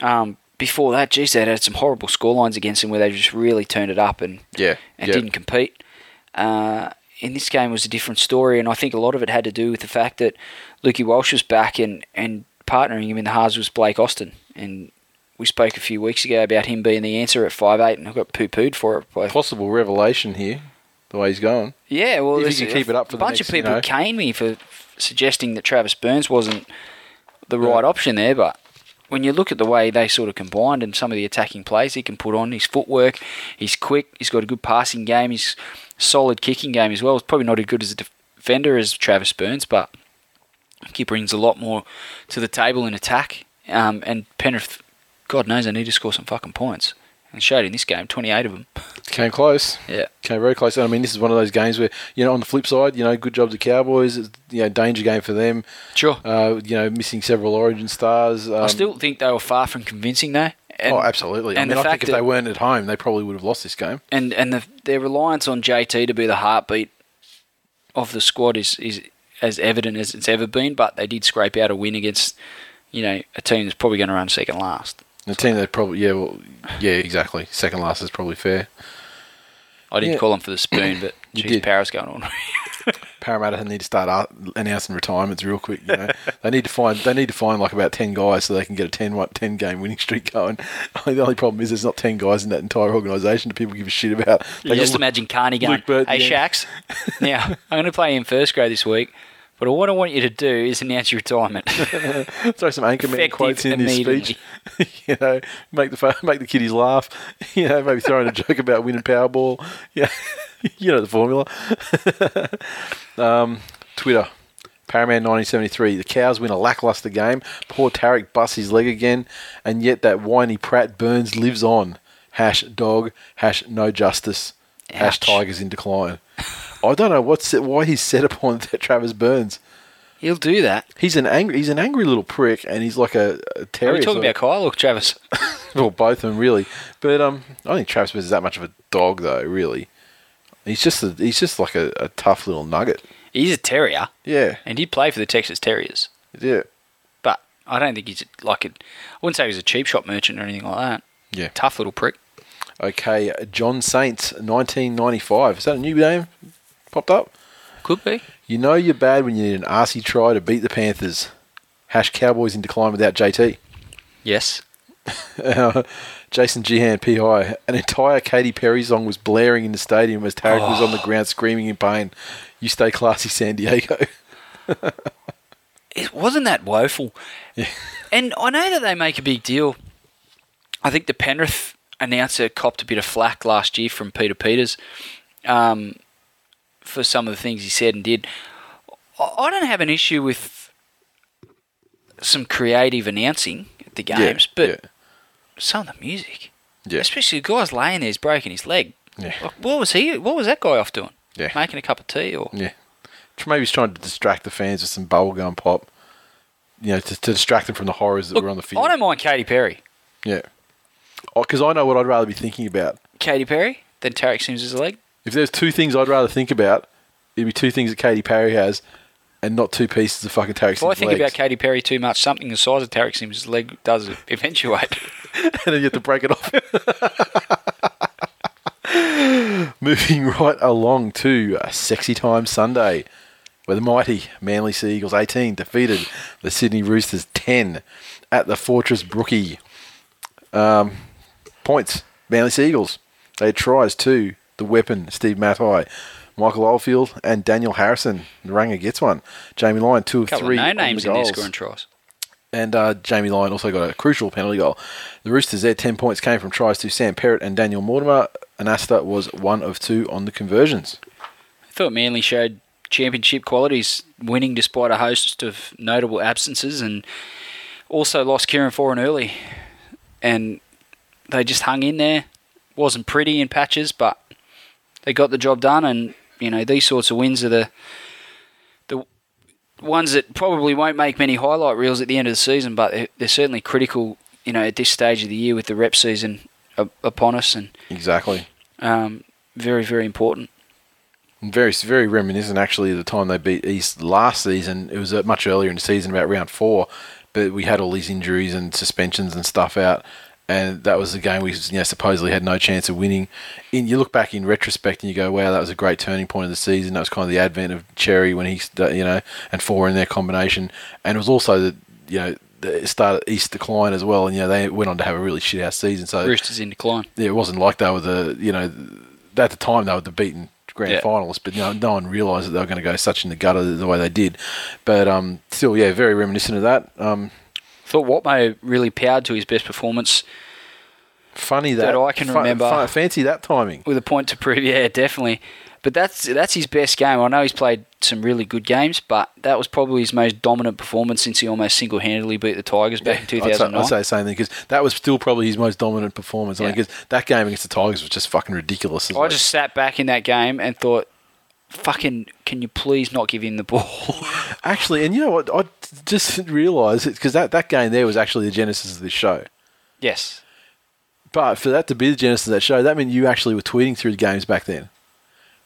um, before that, geez, they had some horrible scorelines against them where they just really turned it up and, Yeah. and yeah. didn't compete. Uh, in this game was a different story, and I think a lot of it had to do with the fact that Lukey Walsh was back and, and partnering him in the halves was Blake Austin. And we spoke a few weeks ago about him being the answer at five eight, and I got poo pooed for it. by- Possible revelation here, the way he's going. Yeah, well, If you can a keep it up for the bunch next, of you people know. cane me for suggesting that Travis Burns wasn't the right option there, but when you look at the way they sort of combined and some of the attacking plays he can put on, his footwork, he's quick, he's got a good passing game, he's solid kicking game as well. He's probably not as good as a defender as Travis Burns, but he brings a lot more to the table in attack. Um, and Penrith, God knows, they need to score some fucking points. And showed in this game, 28 of them. *laughs* Came close. Yeah. Came very close. I mean, this is one of those games where, you know, on the flip side, you know, good job to Cowboys. You know, danger game for them. Sure. Uh, you know, missing several Origin stars. Um, I still think they were far from convincing, though. And, oh, absolutely. I and mean, the I think fact if they weren't at home, they probably would have lost this game. and and the, their reliance on JT to be the heartbeat of the squad is is as evident as it's ever been. But they did scrape out a win against you know a team that's probably going to run second last. The team that probably, yeah, well, yeah, exactly. Second last is probably fair. I didn't Yeah. call them for the spoon, but *coughs* You geez, did. Paris going on. *laughs* Parramatta need to start uh, announcing retirements real quick. You know, they need to find they need to find like about ten guys so they can get a 10, what, 10 game winning streak going. *laughs* the only problem is there's not ten guys in that entire organisation that people give a shit about. They just imagine Carney going, Luke Burton, "Hey, yeah. Shax, now I'm going to play in first grade this week." But what I want you to do is announce your retirement. *laughs* throw some anchorman quotes in his immediately. speech. *laughs* you know, make the make the kiddies laugh. *laughs* You know, maybe throw in a joke about winning Powerball. Yeah, you know the formula. um, Twitter. Paraman 1973. The Cows win a lackluster game. Poor Tariq busts his leg again, and yet that whiny Pratt Burns lives on. Hash dog. Hash no justice. Hash Tigers in decline. I don't know what's why he's set upon that *laughs* Travis Burns. He'll do that. He's an angry, he's an angry little prick, and he's like a, a Are terrier. we talking sort about Kyle or Travis? *laughs* well, both of them really. But um, I don't think Travis Burns is that much of a dog, though. Really, he's just a, he's just like a, a tough little nugget. He's a terrier, Yeah, and he played for the Texas Terriers. yeah, But I don't think he's like a. I wouldn't say he's a cheap shop merchant or anything like that. yeah. Tough little prick. Okay, John Saints, 1995. Is that a new name? Popped up. Could be. You know you're bad when you need an arsey try to beat the Panthers. Hash Cowboys in decline without JT. Yes. *laughs* Jason Gehan, PI. An entire Katy Perry song was blaring in the stadium as Tariq was on the ground screaming in pain. You stay classy, San Diego. *laughs* It wasn't that woeful. Yeah. And I know that they make a big deal. I think the Penrith announcer copped a bit of flack last year from Peter Peters um, for some of the things he said and did. I don't have an issue with some creative announcing at the games, but yeah, some of the music, yeah, especially the guy's laying there, he's breaking his leg. yeah, Like, what was he? What was that guy off doing? yeah. Making a cup of tea or yeah. Maybe he's trying to distract the fans with some bubblegum pop. You know, to, to distract them from the horrors that Look, were on the field. I don't mind Katy Perry. Yeah. Oh, because I know what I'd rather be thinking about. Katy Perry than Tariq Sims' leg. If there's two things I'd rather think about, it'd be two things that Katy Perry has, and not two pieces of fucking Tariq If I think legs. about Katy Perry too much, something the size of Tariq Sims' leg does *laughs* eventuate. *laughs* and then you have to break it off. *laughs* Moving right along to a sexy time Sunday, where the mighty Manly Sea Eagles 18 defeated the Sydney Roosters 10 at the Fortress Brookie. Um, points, Manly Sea Eagles. They had tries to the weapon, Steve Matai, Michael Oldfield, and Daniel Harrison. Naranga gets one. Jamie Lyon, two of couple three. of no names the in there scoring tries. And uh, Jamie Lyon also got a crucial penalty goal. The Roosters, their 10 points came from tries to Sam Perrott and Daniel Mortimer. Anasta was one of two on the conversions. I thought Manly showed championship qualities, winning despite a host of notable absences, and also lost Kieran Foran early. And they just hung in there. Wasn't pretty in patches, but they got the job done. And you know these sorts of wins are the the ones that probably won't make many highlight reels at the end of the season, but they're, they're certainly critical. You know, at this stage of the year with the rep season up, upon us, and Exactly. um, very very important. Very, very reminiscent actually of the time they beat East last season. It was uh, much earlier in the season, about round four, but we had all these injuries and suspensions and stuff out, and that was the game we you know, supposedly had no chance of winning. And you look back in retrospect and you go, wow, that was a great turning point of the season. That was kind of the advent of Cherry when he, you know, and Foran their combination, and it was also the, you know. The start of East decline as well, and you know they went on to have a really shit house season. So Roosters in decline. yeah, it wasn't like they were the you know at the time they were the beaten grand Yeah. finalists, but no, no one realised that they were going to go such in the gutter the way they did. But um, still, yeah, very reminiscent of that. Um, Thought Watmough really powered to his best performance funny that, That I can fu- remember. fu- fancy that timing. with a point to prove. Yeah, definitely. But that's that's his best game. I know he's played some really good games, but that was probably his most dominant performance since he almost single-handedly beat the Tigers back in I'd say, 2009. I'd say the same thing because that was still probably his most dominant performance. I Yeah. mean, 'cause that game against the Tigers was just fucking ridiculous. I like- just sat back in that game and thought, "Fucking, can you please not give him the ball?" *laughs* actually, and you know what? I just realised it because that, that game there was actually the genesis of this show. yes. But for that to be the genesis of that show, that meant you actually were tweeting through the games back then.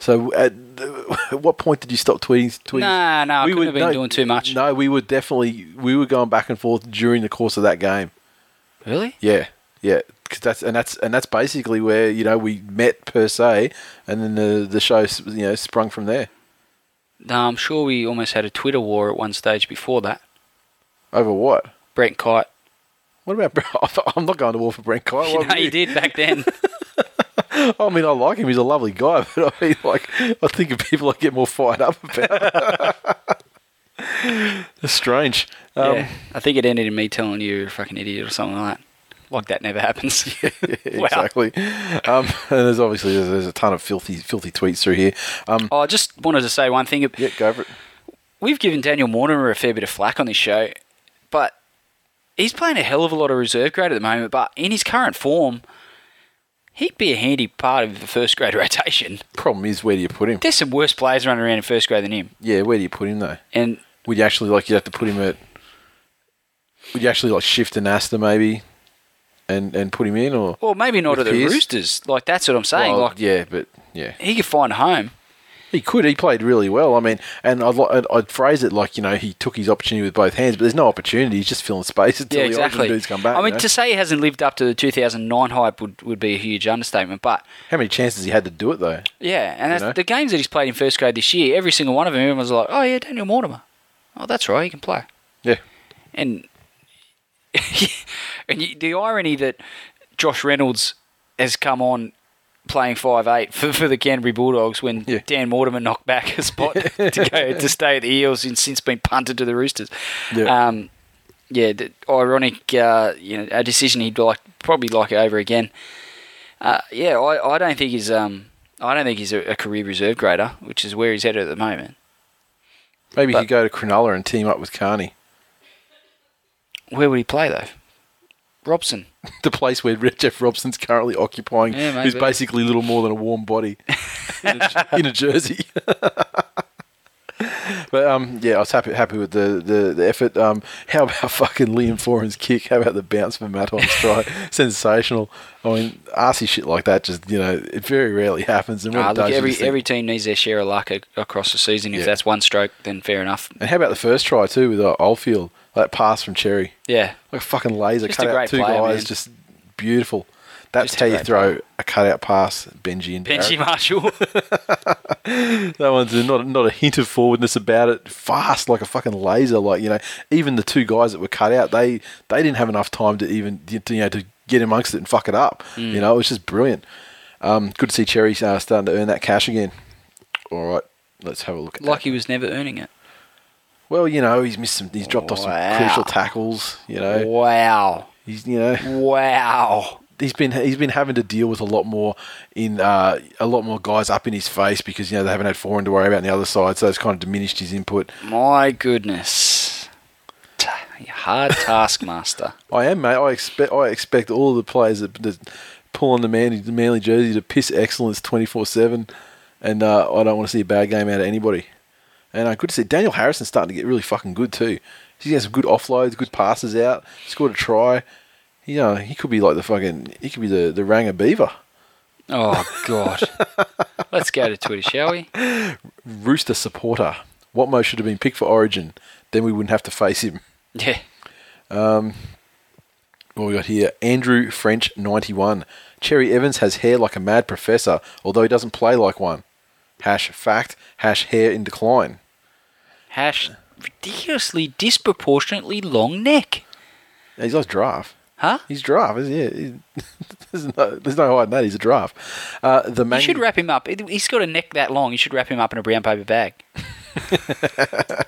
So at, *laughs* at what point did you stop tweeting? tweeting? Nah, nah, I couldn't have been doing too much. No, we were definitely we were going back and forth during the course of that game. Really? Yeah, yeah, 'Cause that's and that's and that's basically where you know we met per se, and then the the show you know sprung from there. No, I'm sure we almost had a Twitter war at one stage before that. Over what? Brent Kite. What about? Brent- *laughs* I'm not going to war for Brent Kite. You What know, about you did back then. *laughs* *laughs* I mean, I like him. He's a lovely guy, but I mean, like, I think of people I get more fired up about. it's strange. Um, yeah. I think it ended in me telling you you're a fucking idiot or something like that. Like that never happens. *laughs* *laughs* Wow. exactly. Um, *laughs* and there's obviously there's, there's a ton of filthy filthy tweets through here. Um, Oh, I just wanted to say one thing. yeah, go for it. We've given Daniel Mortimer a fair bit of flack on this show, but he's playing a hell of a lot of reserve grade at the moment. But in his current form, he'd be a handy part of the first grade rotation. Problem is, where do you put him? There's some worse players running around in first grade than him. Yeah, where do you put him though? And Would you actually like you have to put him at? Would you actually like shift Anasta maybe, and and put him in or? well, maybe not at the? Roosters. Like that's what I'm saying. Well, like yeah, but yeah, he could find a home. he could. He played really well. I mean, and I'd, I'd, I'd phrase it like you know he took his opportunity with both hands, but there's no opportunity. He's just filling space until Yeah, the exactly. Origin dudes come back. I mean, you know? to say he hasn't lived up to the 2009 hype would, would be a huge understatement. But how many chances he had to do it though? yeah, and know? the games that he's played in first grade this year, every single one of them, everyone was like, "Oh yeah, Daniel Mortimer. Oh, that's right, he can play." Yeah, And and you, the irony that Josh Reynolds has come on playing five eight for, for the Canterbury Bulldogs when Yeah. Dan Mortimer knocked back a spot *laughs* to go to stay at the Eels and since been punted to the Roosters. Yeah. Um, yeah, the ironic, uh, you know, a decision he'd like probably like it over again. Uh, yeah, I, I don't think he's um I don't think he's a, a career reserve grader, which is where he's headed at the moment. maybe But- he could go to Cronulla and team up with Carney, Where would he play though? Robson. *laughs* the place where Jeff Robson's currently occupying, Yeah, who's basically little more than a warm body *laughs* in, a, in a jersey. *laughs* But um, yeah, I was happy happy with the, the, the effort. Um, how about fucking Liam Foran's kick? How about the bounce for Matt on strike? Sensational. I mean, arsey shit like that just you know it very rarely happens. And Ah, it look, does, every every team needs their share of luck a, across the season. If Yeah. that's one stroke, then fair enough. and how about the first try too with uh, Oldfield? That pass from Cherry, Yeah, like a fucking laser, Just cut out two player, guys, man. just beautiful. That's Just how you throw player. a cutout pass, Benji and Benji Barrett. Marshall. *laughs* *laughs* That one's not not a hint of forwardness about it. Fast like a fucking laser. Like you know, even the two guys that were cut out, they they didn't have enough time to even you know to get amongst it and fuck it up. Mm. You know, it was just brilliant. Um, good to see Cherry uh, starting to earn that cash again. All right, let's have a look at like that. he was never earning it. Well, you know, he's missed some. He's dropped off some Wow. crucial tackles. You know, Wow, he's you know wow. he's been he's been having to deal with a lot more in uh, a lot more guys up in his face because you know they haven't had Foran to worry about on the other side, so it's kind of diminished his input. My goodness, T- hard *laughs* taskmaster. I am, mate. I expect I expect all of the players that, that pull on the Manly, the Manly jersey to piss excellence twenty four seven. and uh, I don't want to see a bad game out of anybody. And good to see Daniel Harrison starting to get really fucking good too. He has some good offloads, good passes out. Scored a try. He, uh, he could be like the fucking. He could be the the Ranger Beaver. Oh God. *laughs* Let's go to Twitter, shall we? Rooster supporter. What Watmough should have been picked for Origin. Then we wouldn't have to face him. Yeah. Um, What we got here? Andrew French, 91. Cherry Evans has hair like a mad professor, although he doesn't play like one. Hash fact, hash hair in decline. Hash ridiculously disproportionately long neck. He's like giraffe. Huh? He's giraffe, isn't he? He- *laughs* there's, no, there's no hiding that. He's a giraffe. Uh, the You man- should wrap him up. He's got a neck that long. You should wrap him up in a brown paper bag. *laughs*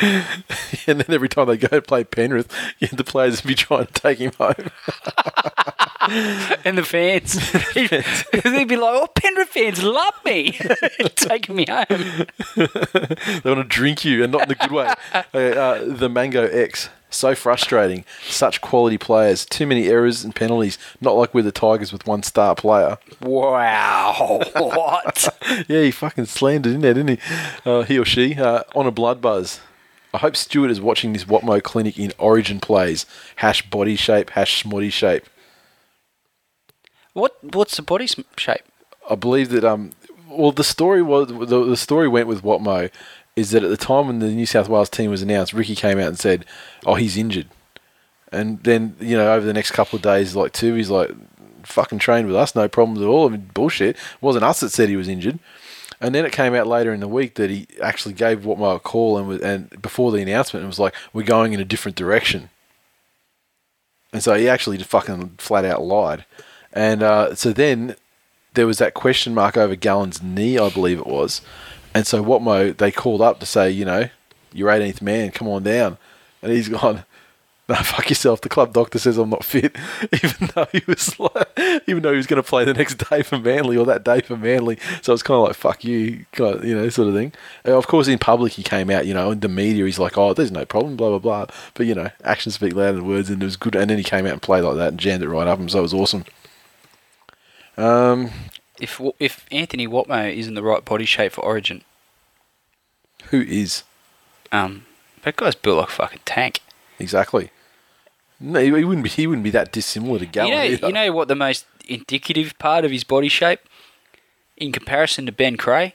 and then every time they go and play Penrith, yeah, *laughs* the players would be trying to take him home. *laughs* And the fans, *laughs* they'd be like, "Oh, Penrith fans love me, *laughs* taking me home." they want to drink you, and not in the good way. Uh, the Mango X. So frustrating. Such quality players. Too many errors and penalties. Not like we're the Tigers with one star player. Wow, what? Yeah, he fucking slandered in there, didn't he? Uh, he or she. Uh, on a blood buzz. I hope Stuart is watching this Watmough clinic in Origin plays. Hash body shape, hash smoddy shape. What? What's the body shape? I believe that um well the story was the, the story went with Watmough is that at the time when the New South Wales team was announced, Ricky came out and said, "Oh, he's injured," and then you know over the next couple of days, like two, he's like, "Fucking trained with us, no problems at all." I mean, bullshit. It wasn't us that said he was injured. And then it came out later in the week that he actually gave Watmough a call and was, and before the announcement, it was like, "We're going in a different direction." And so he actually fucking flat out lied. And uh, so then there was that question mark over Gallen's knee, I believe it was. And so Watmough, they called up to say, you know, you're 18th man, come on down. And he's *laughs* gone, no, fuck yourself. The club doctor says I'm not fit, *laughs* even though he was like, even though he was going to play the next *laughs* day for Manly or that day for Manly. So it's kind of like fuck you, you know, sort of thing. Uh, of course, in public he came out, you know, in the media he's like, oh, there's no problem, blah blah blah. But you know, actions speak louder than words, and it was good. And then he came out and played like that and jammed it right up him, so it was awesome. Um, If if Anthony Watmough is in the right body shape for Origin, who is um, that guy's built like a fucking tank. exactly? No, he wouldn't be. He wouldn't be that dissimilar to Gallen. You know, either. you know what the most indicative part of his body shape, in comparison to Ben Creagh,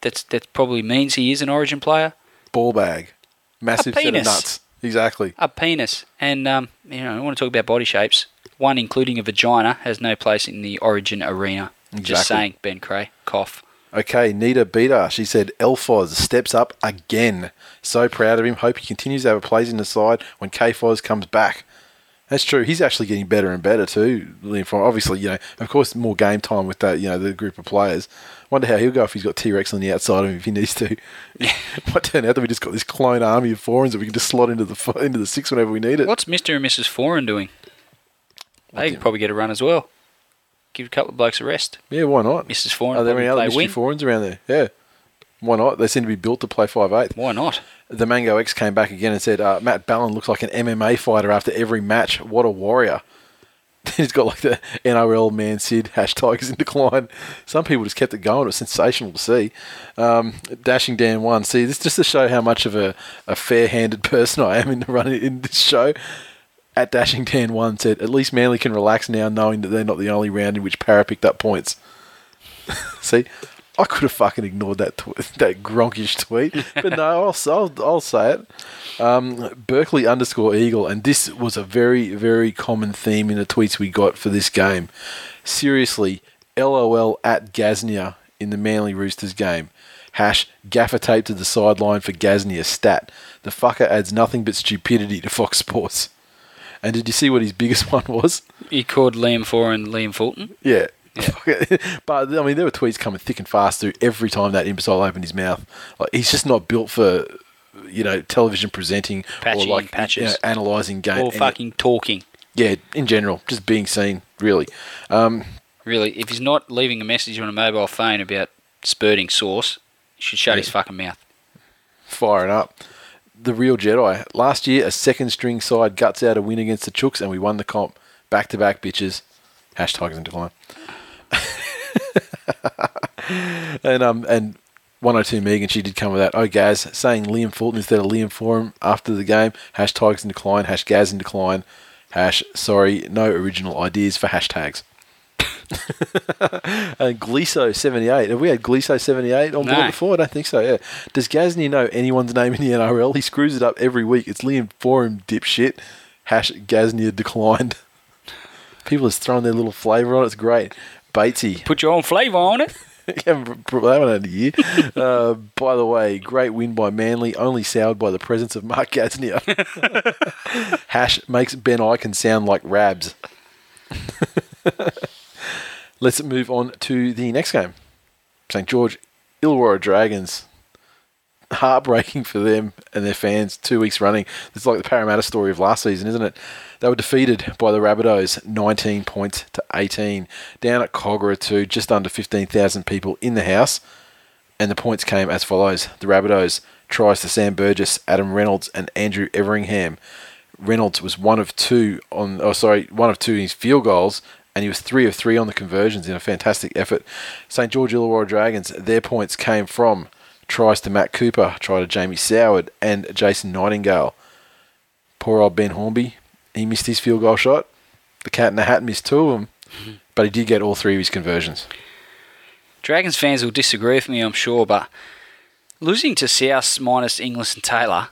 that's that probably means he is an Origin player. ball bag, massive set of nuts. Exactly. A penis, and um, you know, I want to talk about body shapes. One, including a vagina, has no place in the Origin arena. Just saying, Ben Creagh, cough. Okay, Nita Beta. She said Elfoz steps up again. So proud of him. Hope he continues to have a place in the side when K Foz comes back. That's true. He's actually getting better and better too. Obviously, you know, of course, more game time with that. You know, the group of players. Wonder how he'll go if he's got T Rex on the outside of him if he needs to. Might turn out that we just got this clone army of Forans that we can just slot into the into the six whenever we need it. What's Mister and Mrs. Foran doing? They could probably get a run as well. Give a couple of blokes a rest. Yeah, why not? Mrs. Foran Are there any other mystery wing. Forans around there? Yeah. Why not? They seem to be built to play five eighth. Why not? The Mango X came back again and said, uh, Matt Ballin looks like an MMA fighter after every match. What a warrior. *laughs* He's got like the NRL man Sid, hash Tigers in decline. Some people just kept it going. It was sensational to see. Um, Dashing Dan one. See, this just to show how much of a, a fair handed *laughs* person I am in the running in this show. At Dashing Dan one said, at least Manly can relax now knowing that they're not the only round in which Para picked up points. *laughs* See, I could have fucking ignored that tw- that gronkish tweet, but no, I'll, I'll, I'll say it. Um, Berkeley underscore Eagle, and this was a very, very common theme in the tweets we got for this game. Seriously, LOL at Gasnier in the Manly Roosters game. Hash gaffer tape to the sideline for Gasnier stat. The fucker adds nothing but stupidity to Fox Sports. And did you see what his biggest *laughs* one was? He called Liam Foran Liam Fulton. Yeah. *laughs* but I mean, there were tweets coming thick and fast through every time that imbecile opened his mouth. Like he's just not built for, you know, television presenting Patchy or like patches. you know, analyzing game. Or fucking talking. yeah, in general, just being seen. Really, um, Really, if he's not leaving a message on a mobile phone about spurting sauce, he should shut Yeah. his fucking mouth. firing up. The real Jedi. Last year, a second string side guts out a win against the Chooks, and we won the comp. Back to back bitches. Hashtag in decline. *laughs* and um and 102 Megan, she did come with that. Oh, Gaz saying Liam Fulton instead of Liam Foran after the game. Hash Tigers in decline. Hash Gaz in decline. Hash sorry, no original ideas for hashtags. *laughs* and Gliso 78. Have we had Gliso 78 on board before? I don't think so, yeah. Does Gasnier know anyone's name in the NRL? He screws it up every week. It's Liam Foran dipshit. Hash Gasnier declined. *laughs* People are throwing their little flavour on it. It's great. Batesy. Put your own flavour on it. *laughs* Haven't brought that one out in a year. uh, by the way, great win by Manly, only soured by the presence of Mark Gasnier. *laughs* Hash makes Ben Ikin sound like Rabs. *laughs* Let's move on to the next game. St. George, Illawarra Dragons. Heartbreaking for them and their fans, two weeks running. It's like the Parramatta story of last season, isn't it? They were defeated by the Rabbitohs, 19 points to 18. Down at Kogarah, too, just under 15,000 people in the house. And the points came as follows. The Rabbitohs tries to Sam Burgess, Adam Reynolds, and Andrew Everingham. Reynolds was one of two on, oh sorry, one of two in his field goals, and he was three of three on the conversions in a fantastic effort. St George Illawarra Dragons, their points came from tries to Matt Cooper, try to Jamie Soward, and Jason Nightingale. Poor old Ben Hornby, he missed his field goal shot. The cat in the hat missed two of them, mm-hmm. but he did get all three of his conversions. Dragons fans will disagree with me, I'm sure, but losing to South minus Inglis and Taylor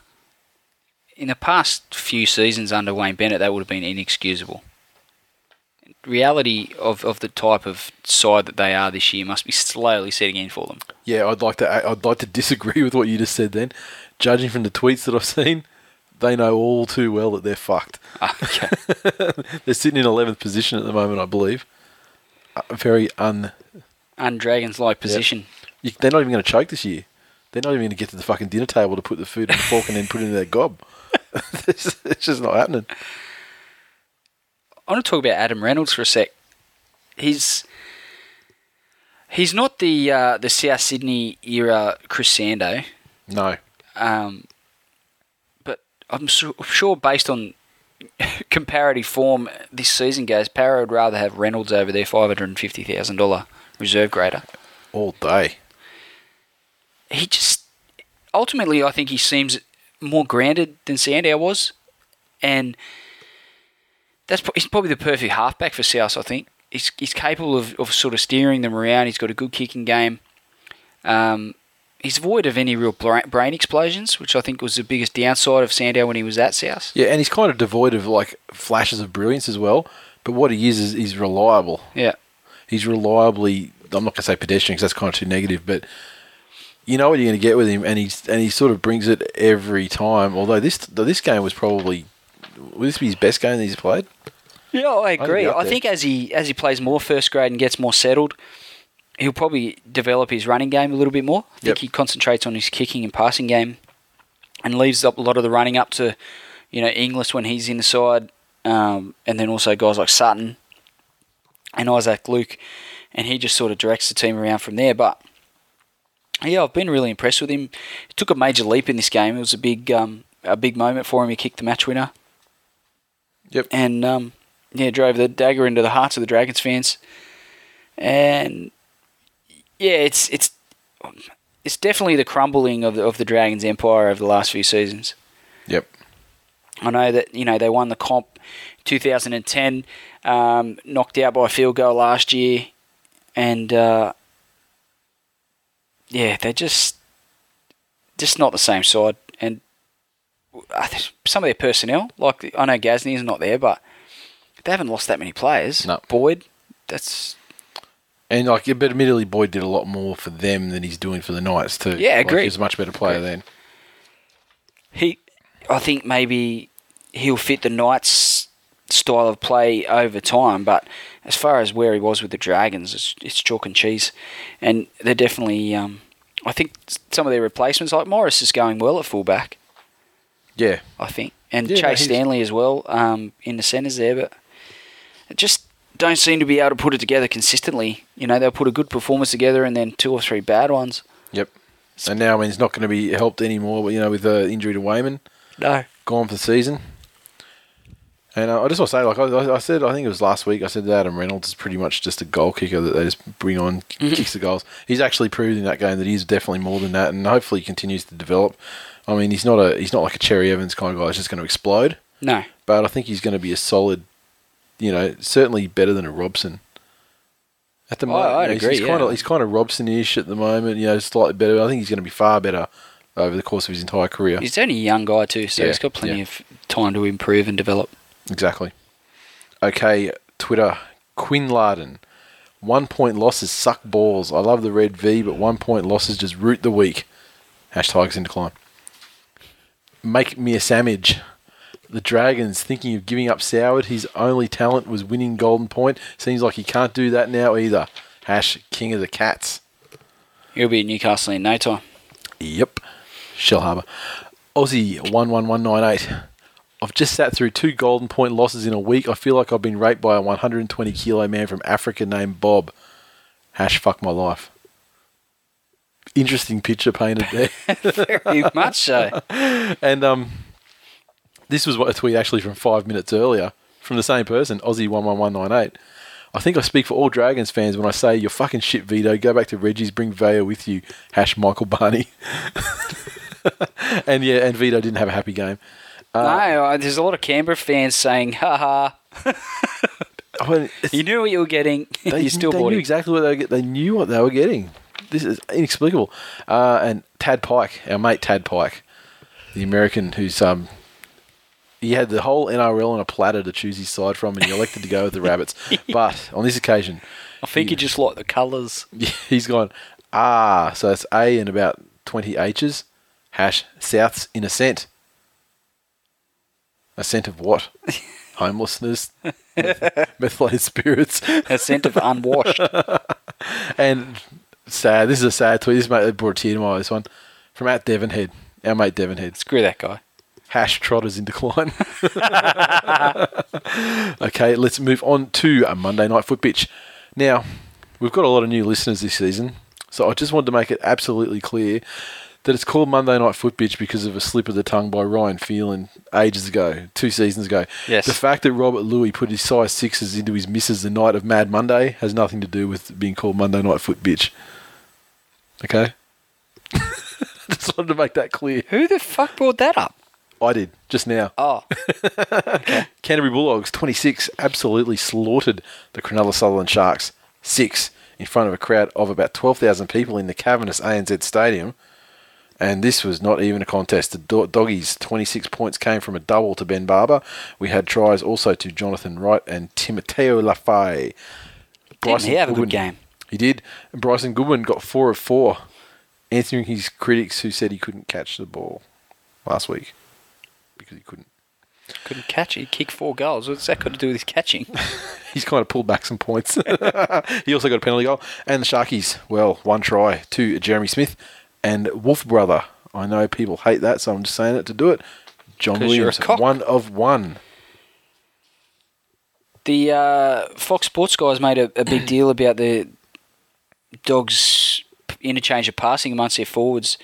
in the past few seasons under Wayne Bennett, that would have been inexcusable. Reality of, of the type of side that they are this year must be slowly setting in for them. Yeah, I'd like to. I'd like to disagree *laughs* with what you just said. Then, judging from the tweets that I've seen, they know all too well that they're fucked. *laughs* Okay. *laughs* They're sitting in eleventh position at the moment, I believe. Uh, very un. Un Dragons like position. They're not even going to choke this year. They're not even going to get to the fucking dinner table to put the food in the fork and then put it in their gob. *laughs* it's, it's just not happening. I want to talk about Adam Reynolds for a sec. He's he's not the uh, the South Sydney era Chris Sandow, No. um, I'm su- sure based on *laughs* comparative form this season goes, Para would rather have Reynolds over their five hundred and fifty thousand dollar reserve grader. All day. He just ultimately, I think he seems more grounded than Sandow was, and that's he's probably the perfect halfback for South. I think he's he's capable of, of sort of steering them around. He's got a good kicking game. Um, he's void of any real brain explosions, which I think was the biggest downside of Sandow when he was at South. Yeah, and he's kind of devoid of like flashes of brilliance as well. But what he is is he's reliable. Yeah, He's reliably. I'm not going to say pedestrian because that's kind of too negative, but you know what you're going to get with him, and he's and he sort of brings it every time. Although this this game was probably will this be his best game that he's played? yeah, I agree. up I think as he as he plays more first grade and gets more settled, he'll probably develop his running game a little bit more. I think Yep. he concentrates on his kicking and passing game, and leaves up a lot of the running up to, you know, Inglis when he's in the side, um, and then also guys like Sutton and Isaac Luke, and he just sort of directs the team around from there. But yeah, I've been really impressed with him. He took a major leap in this game. It was a big um, a big moment for him. He kicked the match winner Yep. and um, yeah, drove the dagger into the hearts of the Dragons fans. And yeah, it's it's it's definitely the crumbling of the, of the Dragons empire over the last few seasons. Yep. I know that you know they won the comp 2010, um, knocked out by a field goal last year, and uh, yeah, they're just just not the same side. And I some of their personnel, like I know Gasnier is not there, but they haven't lost that many players. No. Boyd, that's And like, but admittedly, Boyd did a lot more for them than he's doing for the Knights too. Yeah, Like, he's a much better player Agreed. then. he. I think maybe he'll fit the Knights' style of play over time, but as far as where he was with the Dragons, it's, it's chalk and cheese, and they're definitely. Um, I think some of their replacements, like Morris, is going well at fullback. Yeah. I think, and Yeah, Chase he's- Stanley as well um, in the centres there, but just don't seem to be able to put it together consistently. You know, they'll put a good performance together and then two or three bad ones. Yep. And now, I mean, he's not going to be helped anymore. But you know, with the injury to Weyman, No. gone for the season. And uh, I just want to say, like I, I said, I think it was last week. I said that Adam Reynolds is pretty much just a goal kicker that they just bring on, *laughs* kicks the goals. He's actually proved in that game that he's definitely more than that, and hopefully he continues to develop. I mean, he's not a he's not like a Cherry Evans kind of guy that's just going to explode, No. but I think he's going to be a solid, you know, certainly better than a Robson. At the Oh, moment, I'd you know, he's- agree, He's kind of he's kind of Robson-ish at the moment. You know, slightly better. I think he's going to be far better over the course of his entire career. He's only a young guy too, so Yeah, he's got plenty yeah. of time to improve and develop. Exactly. Okay, Twitter. Quinn Larden. One point losses suck balls. I love the red V, but one point losses just root the weak. Hashtags in decline. Make me a sandwich. The Dragons thinking of giving up Soward. His only talent was winning Golden Point. Seems like he can't do that now either. Hash King of the Cats. He'll be at Newcastle in no time. Yep. Shell Harbour. Aussie 11198. I've just sat through two golden point losses in a week. I feel like I've been raped by a 120 kilo man from Africa named Bob. Hash fuck my life. Interesting picture painted there. *laughs* Very much so. *laughs* and um, this was what a tweet actually from five minutes earlier from the same person, Aussie 11198. I think I speak for all Dragons fans when I say you're fucking shit, Vito. Go back to Reggie's, bring Vaya with you. Hash Michael Barney. *laughs* and yeah, and Vito didn't have a happy game. no, uh, there's a lot of Canberra fans saying, "Ha ha, *laughs* I mean, you knew what you were getting. *laughs* they, you still they bought knew it." exactly what they were get- They knew what they were getting. This is inexplicable. Uh, and Tad Pike, our mate Tad Pike, the American who's um, he had the whole NRL on a platter to choose his side from, and he elected to go with the *laughs* Rabbits. But on this occasion, I think he just liked the colours. *laughs* he's gone ah. So it's A and about twenty H's. Hash Souths in a cent. A scent of what? *laughs* Homelessness, methylated spirits. A scent of unwashed. And sad. This is a sad tweet. This mate brought a tear to my eyes. One from at Devonhead, our mate Devonhead. Screw that guy. Hash trotters in decline. *laughs* okay, let's move on to a Monday night foot pitch. Now, we've got a lot of new listeners this season, so I just wanted to make it absolutely clear that it's called Monday Night Foot Pitch because of a slip of the tongue by Ryan Phelan ages ago, two seasons ago. Yes. The fact that Robert Lui put his size sixes into his misses the night of Mad Monday has nothing to do with being called Monday Night Foot Pitch. Okay? *laughs* just wanted to make that clear. Who the fuck brought that up? I did, just now. Oh, *laughs* Canterbury Bulldogs, 26, absolutely slaughtered the Cronulla Sutherland Sharks, 6, in front of a crowd of about 12,000 people in the cavernous ANZ Stadium. And this was not even a contest. The Do- Doggies' 26 points came from a double to Ben Barba. We had tries also to Jonathan Wright and Timoteo Lafai. didn't he have a good game? He did. And Bryson Goodwin got 4 of 4, answering his critics who said he couldn't catch the ball last week because he couldn't. Couldn't catch it. He kicked four goals. What's that got to do with his catching? *laughs* He's kind of pulled back some points. *laughs* he also got a penalty goal. And the Sharkies, well, one try to Jeremy Smith and Wolf Brother. I know people hate that, so I'm just saying it to do it. John Williams, one of one. The uh, Fox Sports guys made a, a big *clears throat* deal about the dogs' interchange of passing amongst their forwards.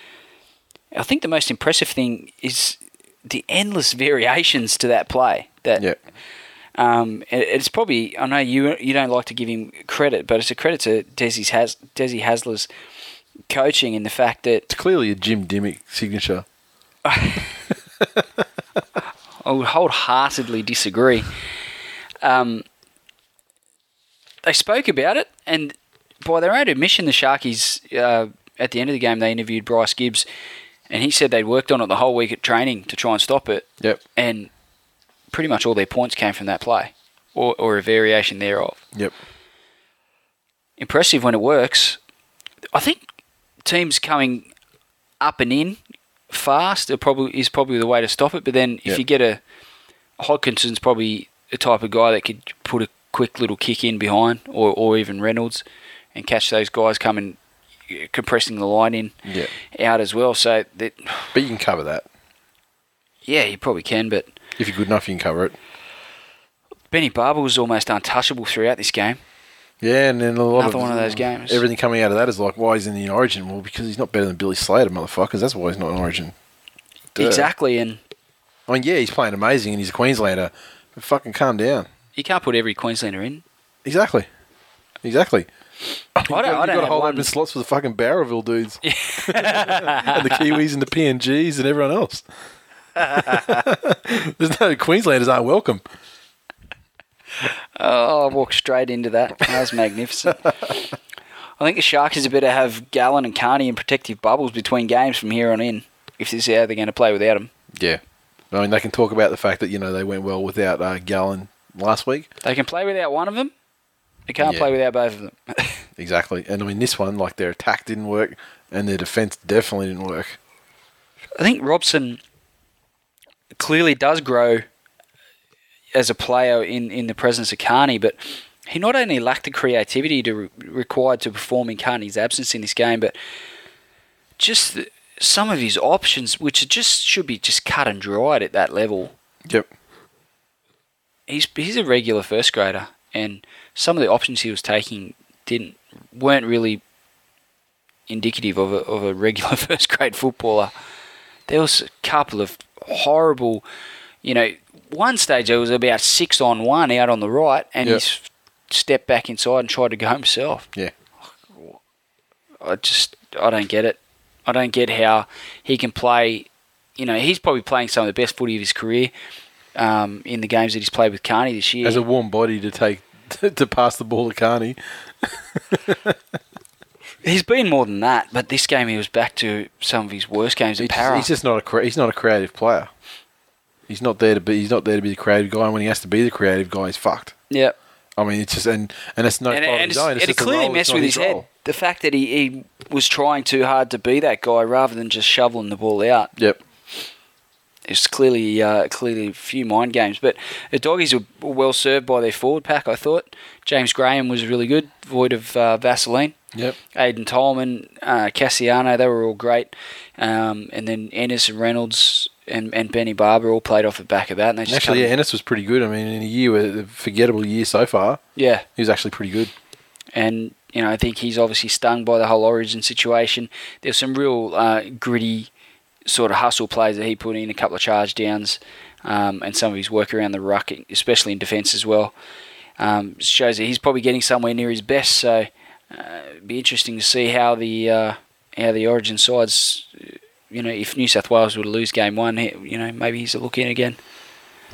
I think the most impressive thing is the endless variations to that play. That Yeah. um, it's probably I know you you don't like to give him credit, but it's a credit to Desi's Has Desi Hasler's coaching in the fact that It's clearly a Jim Dymock signature. *laughs* I would wholeheartedly disagree. Um, they spoke about it, and by their own admission, the Sharkies, uh, at the end of the game, they interviewed Bryce Gibbs, and he said they'd worked on it the whole week at training to try and stop it, Yep. and pretty much all their points came from that play, or, or a variation thereof. Yep. Impressive when it works. I think teams coming up and in fast are probably is probably the way to stop it. But then if Yep. you get a Hodkinson's probably the type of guy that could put a quick little kick in behind, or, or even Reynolds, and catch those guys coming compressing the line in Yeah. out as well. So that But you can cover that. yeah, you probably can. But If you're good enough, you can cover it. Benny Barba was almost untouchable throughout this game. Yeah, and then a lot Another of one of those games. Everything coming out of that is like, why is he in the Origin? Well, because he's not better than Billy Slater, motherfuckers. That's why he's not in Origin. Duh. Exactly, and I mean, yeah, he's playing amazing and he's a Queenslander, Fucking calm down. You can't put every Queenslander in. Exactly. Exactly. I don't, I You've don't got to have hold one. open slots for the fucking Barrowville dudes. *laughs* and the Kiwis and the PNGs and everyone else. *laughs* There's no Queenslanders aren't welcome. Oh, I walked straight into that. That was magnificent. I think the Sharks is better have Gallen and Carney in protective bubbles between games from here on in. If this is how they're going to play without them, Yeah. I mean, they can talk about the fact that, you know, they went well without uh, Gallen last week. they can play without one of them. They can't Yeah. play without both of them. *laughs* Exactly. And I mean, this one, like, their attack didn't work and their defence definitely didn't work. I think Robson clearly does grow as a player in, in the presence of Carney, but he not only lacked the creativity to re- required to perform in Carney's absence in this game, but just the, some of his options, which just should be just cut and dried at that level. Yep. He's he's a regular first grader, and some of the options he was taking didn't weren't really indicative of a, of a regular *laughs* first grade footballer. There was a couple of horrible, you know, one stage there was about six on one out on the right, and Yep. he's stepped back inside and tried to go himself. Yeah. I just I don't get it. I don't get how he can play. You know, he's probably playing some of the best footy of his career um, in the games that he's played with Carney this year. As a warm body to take, *laughs* to pass the ball to Carney. *laughs* he's been more than that, but this game he was back to some of his worst games in para. he's just not a he's not a creative player. He's not there to be. He's not there to be the creative guy. And when he has to be the creative guy, he's fucked. yeah, I mean, it's just and and it's no and, fault of his it's- own. It's it clearly role, messed with his head. The fact that he, he was trying too hard to be that guy rather than just shoveling the ball out. Yep. It's clearly uh, clearly a few mind games, but the doggies were well served by their forward pack. I thought James Graham was really good, void of uh, Vaseline. Yep. Aiden Tolman, uh, Kasiano, they were all great. Um, and then Ennis and Reynolds and, and Benny Barba all played off the back of that. And they just Actually, yeah, Ennis was pretty good. I mean, in a year, a forgettable year so far, yeah. he was actually pretty good. And, you know, I think he's obviously stung by the whole origin situation. There's some real uh, gritty sort of hustle plays that he put in, a couple of charge downs, um, and some of his work around the ruck, especially in defence as well. Um, shows that he's probably getting somewhere near his best. So uh, it'd be interesting to see how the uh, how the Origin sides, you know, if New South Wales were to lose game one, you know, maybe he's a look in again.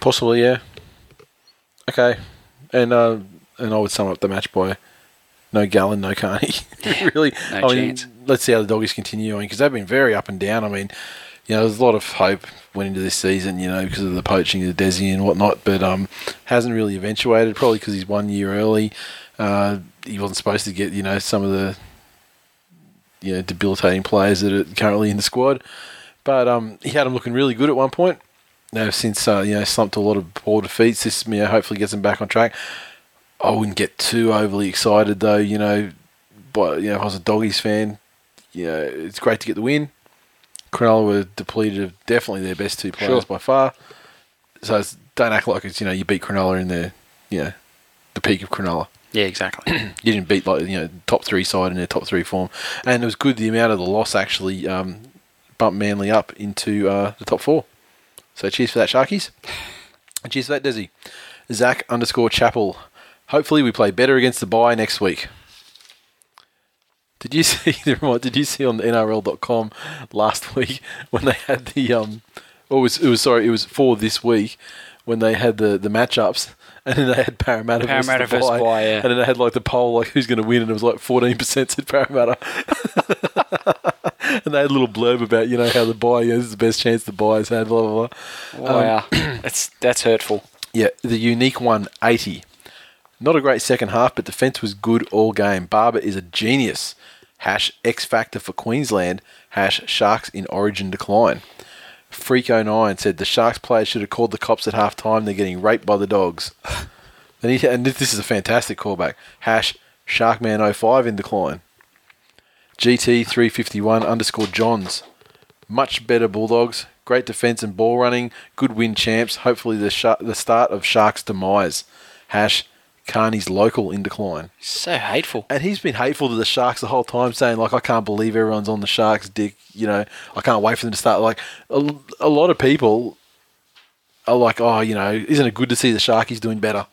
Possibly, yeah. Okay, and uh, and I would sum up the match by no Gallen, no Carney. *laughs* really, no I mean, chance. let's see how the doggies continue. I mean, because they've been very up and down. I mean, you know, there's a lot of hope went into this season, you know, because of the poaching of Desi and whatnot, but um, hasn't really eventuated. Probably because he's one year early. Uh, he wasn't supposed to get, you know, some of the you know debilitating players that are currently in the squad. But um, he had him looking really good at one point. Now, since uh, you know slumped to a lot of poor defeats, this you know hopefully gets him back on track. I wouldn't get too overly excited though. You know, but you know if I was a doggies fan, you know it's great to get the win. Cronulla were depleted of definitely their best two players Sure. by far. So it's, don't act like it's you know you beat Cronulla in their you know the peak of Cronulla Yeah, exactly. *clears throat* you didn't beat like you know top three side in their top three form, and it was good the amount of the loss actually um, bumped Manly up into uh, the top four. So cheers for that, Sharkies, and *laughs* cheers for that, Desi. Zach underscore Chapel. Hopefully we play better against the buy next week. Did you *laughs* see the Did you see on the NRL.com last *laughs* week when they had the um? Oh, it was it was sorry it was for this week when they had the the matchups and then they had Parramatta, Parramatta versus, versus Bye, yeah. and then they had like the poll like who's going to win and it was like fourteen percent said Parramatta. *laughs* and they had a little blurb about you know how the buy you know, is the best chance the buyers had blah blah blah. Wow, *coughs* that's that's hurtful. Yeah, the unique one, 80. Not a great second half, but defence was good all game. Barba is a genius. Hash X Factor for Queensland. Hash Sharks in Origin decline. Freak09 said the Sharks players should have called the cops at half time. They're getting raped by the dogs. *laughs* and, he, and this is a fantastic callback. Hash Sharkman05 in decline. GT351 underscore Johns. Much better Bulldogs. Great defence and ball running. Good win champs. Hopefully the sh- the start of Sharks' demise. Hash Carney's local in decline. So hateful. And he's been hateful to the Sharks the whole time, saying like, "I can't believe everyone's on the Sharks' dick." You know, I can't wait for them to start. Like a, a lot of people are like, oh, you know, isn't it good to see the Sharkies doing better?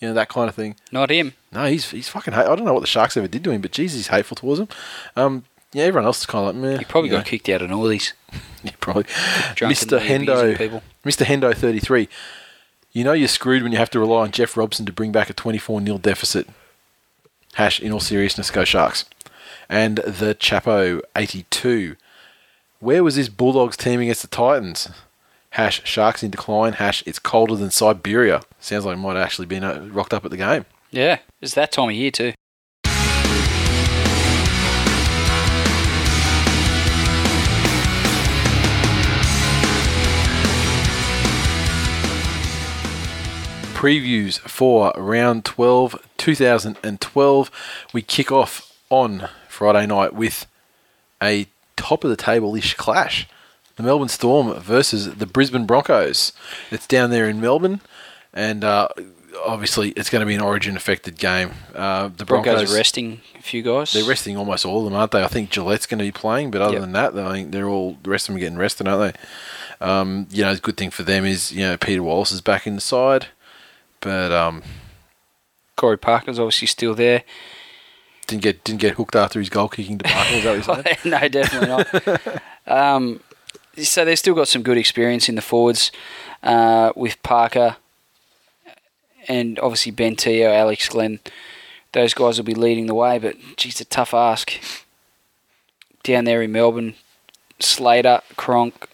You know, that kind of thing. Not him. No, he's he's fucking. Hate. I don't know what the Sharks ever did to him, but geez, he's hateful towards him. Um, yeah, everyone else is kind of like, meh. He probably you got kicked out of all these. *laughs* Yeah, probably. Mr. Hendo. Mr. Hendo, thirty-three. You know you're screwed when you have to rely on Jeff Robson to bring back a twenty-four 0 deficit. Hash. In all seriousness, go Sharks. And the Chapo, eighty-two. Where was this Bulldogs team against the Titans? Hash Sharks in decline. Hash it's colder than Siberia. Sounds like it might have actually been uh, rocked up at the game. Yeah, it's that time of year too. Previews for round 12 2012 we kick off on friday night with a top of the table ish clash. The melbourne storm versus the brisbane broncos. It's down there in melbourne and uh, obviously it's going to be an origin affected game. Uh, the Broncos, broncos, are resting a few guys. they're resting almost all of them aren't they? I think Gillett's going to be playing but other Yep. than that i think they're all the rest of them are getting rested aren't they? Um, you know, the good thing for them is you know Peter Wallace is back in the side, but um, Corey Parker's obviously still there. didn't get didn't get hooked after his goal kicking debacle. Is that what you're saying? *laughs* no, definitely not. um, so they've still got some good experience in the forwards uh, with Parker and obviously Ben Teo, Alex Glenn. Those guys will be leading the way, but geez, a tough ask. Down there in Melbourne, Slater, Cronk,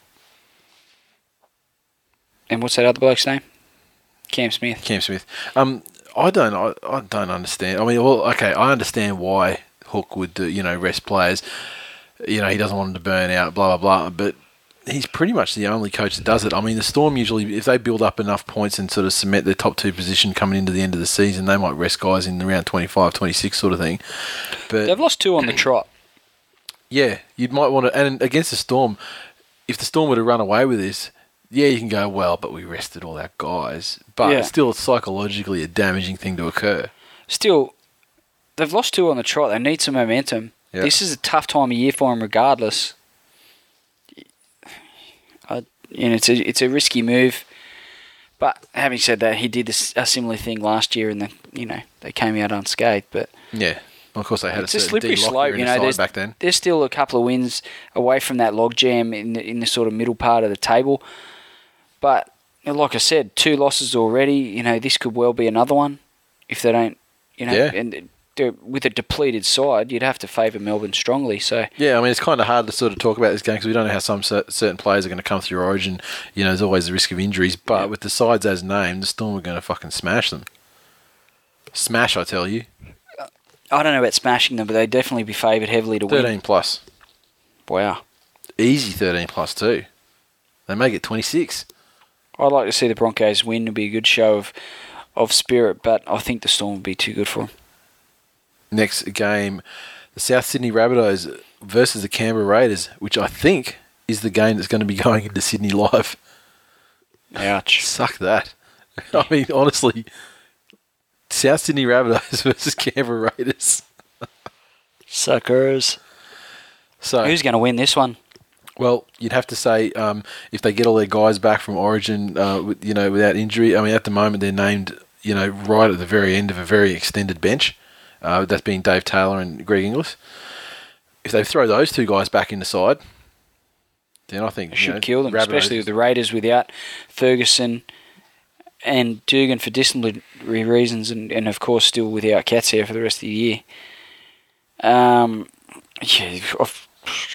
and what's that other bloke's name? Cam Smith. Cam Smith. Um, I don't I, I don't understand. I mean, well, okay, I understand why Hook would do, you know rest players. You know, he doesn't want them to burn out, blah blah blah. But he's pretty much the only coach that does it. I mean, the Storm usually, if they build up enough points and sort of cement their top two position coming into the end of the season, they might rest guys in around 25, 26 sort of thing. But They've lost two on the *clears throat* trot. Yeah, you might want to. And against the Storm, if the Storm were to run away with this, yeah, you can go, well, but we rested all our guys. But Yeah. it's still psychologically a damaging thing to occur. Still, they've lost two on the trot. They need some momentum. Yeah. This is a tough time of year for them, regardless. I, you know, it's a it's a risky move. But having said that, he did this, a similar thing last year, and the, you know they came out unscathed. But Yeah. Of course, they had it's a, a slippery slope. You know, there's back then. there's still a couple of wins away from that logjam in the, in the sort of middle part of the table. But like I said, two losses already. You know, this could well be another one if they don't. You know, Yeah. and with a depleted side, you'd have to favour Melbourne strongly. So Yeah, I mean, it's kind of hard to sort of talk about this game because we don't know how some certain players are going to come through Origin. You know, there's always the risk of injuries. But Yeah. with the sides as named, the Storm are going to fucking smash them. Smash, I tell you. I don't know about smashing them, but they'd definitely be favoured heavily to 13 win. plus. Wow. Easy 13 plus, too. They make it 26. I'd like to see the Broncos win. It'd be a good show of of spirit, but I think the Storm would be too good for them. next game, the South Sydney Rabbitohs versus the Canberra Raiders, which I think is the game that's going to be *laughs* going into Sydney live. Ouch. Suck that. *laughs* I mean, honestly, South Sydney Rabbitohs *laughs* versus Canberra Raiders. Suckers. So, Who's going to win this one? Well, you'd have to say um, if they get all their guys back from Origin, uh, you know, without injury. I mean, at the moment they're named, you know, right at the very end of a very extended bench. Uh, that's being Dave Taylor and Greg Inglis. If they throw those two guys back in the side, then I think It should know, kill them, especially with the Raiders without Ferguson and Dugan for disciplinary reasons, and, and of course still without Cats here for the rest of the year. Um, yeah, I've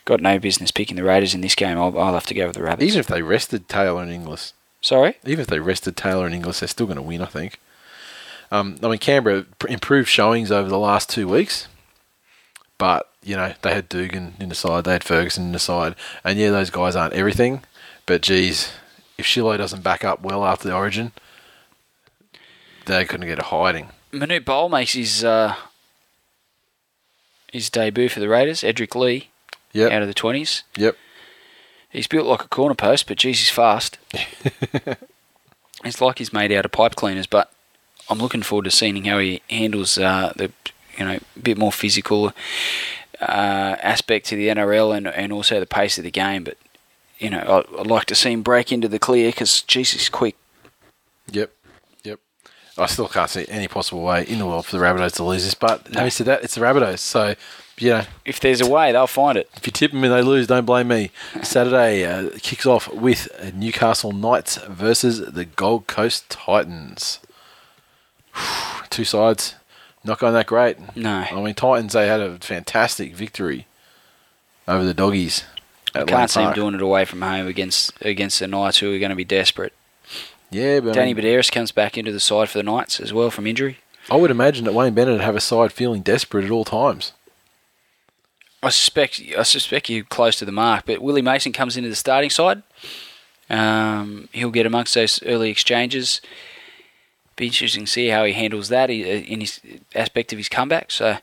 got no business picking the Raiders in this game. I'll, I'll have to go with the Rabbits. Even if they rested Taylor and Inglis, Sorry, even if they rested Taylor and Inglis, they're still going to win. I think. Um, I mean, Canberra improved showings over the last two weeks, but you know they had Dugan in the side, they had Ferguson in the side, and yeah, those guys aren't everything. But geez, if Shiloh doesn't back up well after the Origin, they couldn't get a hiding. Manute Bol makes his uh, his debut for the Raiders. Edrick Lee Yep, out of the twenties. yep. He's built like a corner post, but geez, he's fast. *laughs* it's like he's made out of pipe cleaners, but I'm looking forward to seeing how he handles uh, the you know a bit more physical uh, aspect to the NRL and and also the pace of the game. But you know, I, I'd like to see him break into the clear because Jesus, quick. Yep. Yep. I still can't see any possible way in the world for the Rabbitohs to lose this, but having said that, it's the Rabbitohs. So, you know, If there's a way, they'll find it. if you tip them and they lose, don't blame me. Saturday uh, kicks off with Newcastle Knights versus the Gold Coast Titans. *sighs* Two sides, not going that great. No. I mean, Titans, they had a fantastic victory over the Doggies. At Lane Can't see him Park. doing it away from home against against the Knights, who are going to be desperate. Yeah, but I, Danny mean, Buderus comes back into the side for the Knights as well from injury. I would imagine that Wayne Bennett would have a side feeling desperate at all times. I suspect I suspect you're close to the mark, but Willie Mason comes into the starting side. Um, he'll get amongst those early exchanges. Be interesting to see how he handles that in his aspect of his comeback. So I'm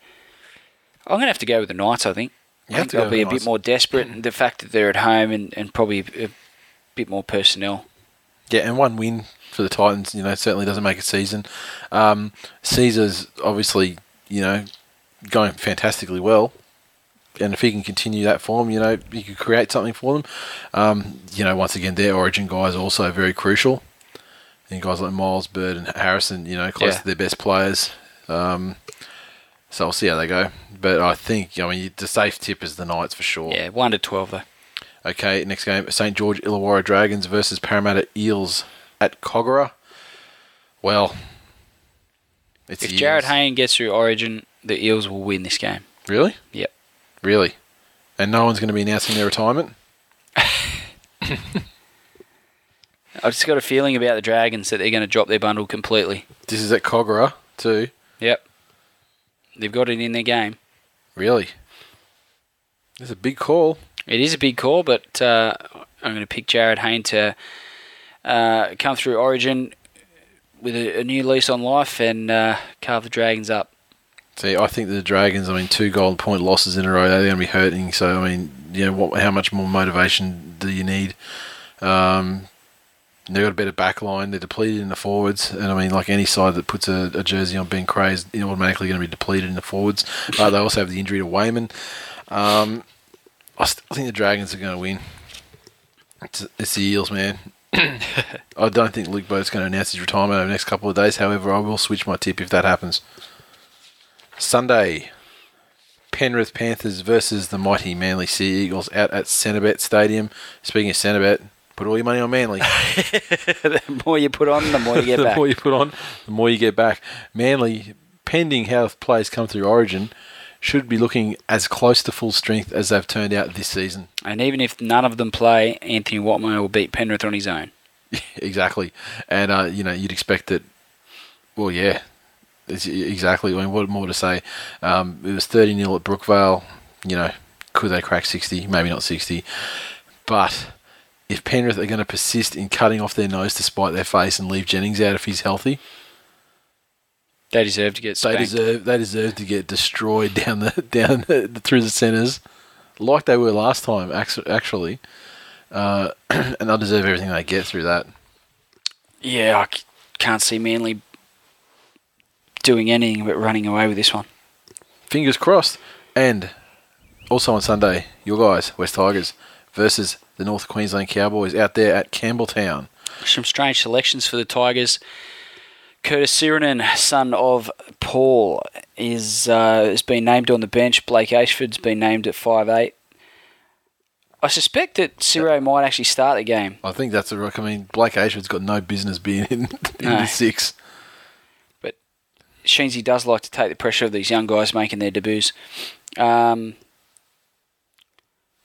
going to have to go with the Knights. I think. You I think they'll be a Knights. bit more desperate. the fact that they're at home and, and probably a bit more personnel. Yeah, and one win for the Titans, you know, certainly doesn't make a season. Um, Sezer's obviously, you know, going fantastically well. And if he can continue that form, you know, he could create something for them. Um, you know, once again, their origin guys are also very crucial. And guys like Myles, Bird, and Harrison, you know, close Yeah. to their best players. Um, so we'll see how they go. But I think, I mean, the safe tip is the Knights for sure. Yeah, one to twelve though. Okay, next game St George Illawarra Dragons versus Parramatta Eels at Kogarah. Well, it's If Jarryd. Hayne gets through Origin, the Eels will win this game. really, Yep. Really, and no one's going to be announcing their retirement. *laughs* I've just got a feeling about the Dragons that they're going to drop their bundle completely. This is at Kogarah too. Yep. They've got it in their game. Really, it's a big call. It is a big call, but uh, I'm going to pick Jarryd Hayne to uh, come through Origin with a, a new lease on life and uh, carve the Dragons up. See, I think the Dragons. I mean, two gold point losses in a row. They're going to be hurting. So, I mean, you know, what? How much more motivation do you need? Um, they've got a better back line. They're depleted in the forwards, and I mean, like any side that puts a, a jersey on Ben Creagh, you're automatically going to be depleted in the forwards. But they also have the injury to Weyman. Um, I still think the Dragons are going to win. It's, it's the Eels, man. *coughs* I don't think Luke Burt's going to announce his retirement over the next couple of days. However, I will switch my tip if that happens. Sunday, Penrith Panthers versus the mighty Manly Sea Eagles out at Centrebet Stadium. Speaking of Centrebet, put all your money on Manly. *laughs* the more you put on, the more you get *laughs* the back. more you put on, the more you get back. Manly, pending how players come through Origin, should be looking as close to full strength as they've turned out this season. And even if none of them play, Anthony Watmough will beat Penrith on his own. *laughs* exactly, and uh, you know you'd expect that. Well, yeah, it's, exactly. I mean, what more to say? Um, it was thirty 0 at Brookvale. You know, could they crack sixty? Maybe not sixty, but if Penrith are going to persist in cutting off their nose to spite their face and leave Jennings out if he's healthy, They deserve to get they deserve they deserve to get destroyed *laughs* down the down the, through the centres, like they were last time. Actually, uh, *clears throat* and they'll deserve everything they get through that. Yeah, I can't see Manly doing anything but running away with this one. fingers crossed. And also on Sunday, your guys, West Tigers, versus the North Queensland Cowboys out there at Campbelltown. Some strange selections for the Tigers. Curtis Sironen, son of Paul, is uh, has been named on the bench. Blake Ayshford's been named at five eight. I suspect that Ciro might actually start the game. I think that's a rock. I mean, Blake Ayshford's got no business being in, in No. the six. Sheensy does like to take the pressure of these young guys making their debuts. Um,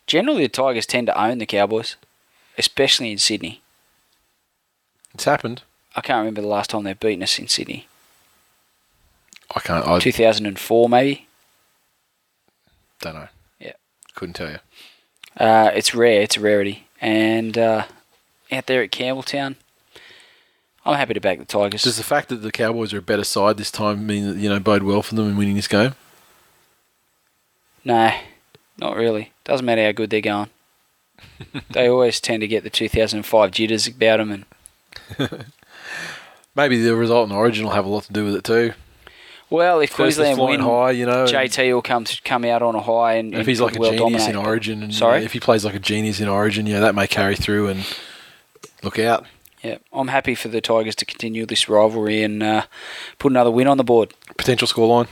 generally, the Tigers tend to own the Cowboys, especially in Sydney. It's happened. I can't remember the last time they've beaten us in Sydney. I can't. I 2004, maybe. don't know. Yeah. Couldn't tell you. Uh, it's rare. It's a rarity. And uh, out there at Campbelltown, I'm happy to back the Tigers. Does the fact that the Cowboys are a better side this time mean that you know bode well for them in winning this game? no, not really. Doesn't matter how good they're going. *laughs* they always tend to get the 2005 jitters about them. And *laughs* Maybe the result in Origin will have a lot to do with it too. well, if First Queensland win, high, you know. JT will come come out on a high and, And if he's like a well genius in. Origin, and you Sorry? know, if he plays like a genius in Origin, yeah, that may carry through and look out. Yeah, I'm happy for the Tigers to continue this rivalry and uh, put another win on the board. Potential scoreline.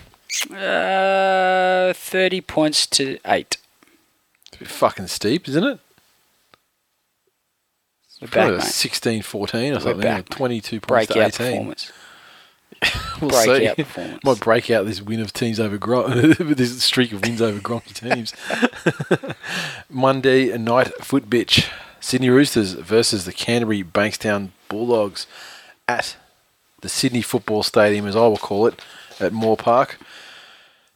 Uh, 30 points to 8. It's a bit fucking steep, isn't it? We're back, Probably mate. 16 14 or We're something. back, or 22 points Breakout to 18. performance. *laughs* We'll Breakout see. *laughs* performance. Might break out this win of teams over Grom, *laughs* this streak of wins over Gronky teams. Monday night foot bitch. Sydney Roosters versus the Canterbury Bankstown Bulldogs at the Sydney Football Stadium, as I will call it, at Moore Park.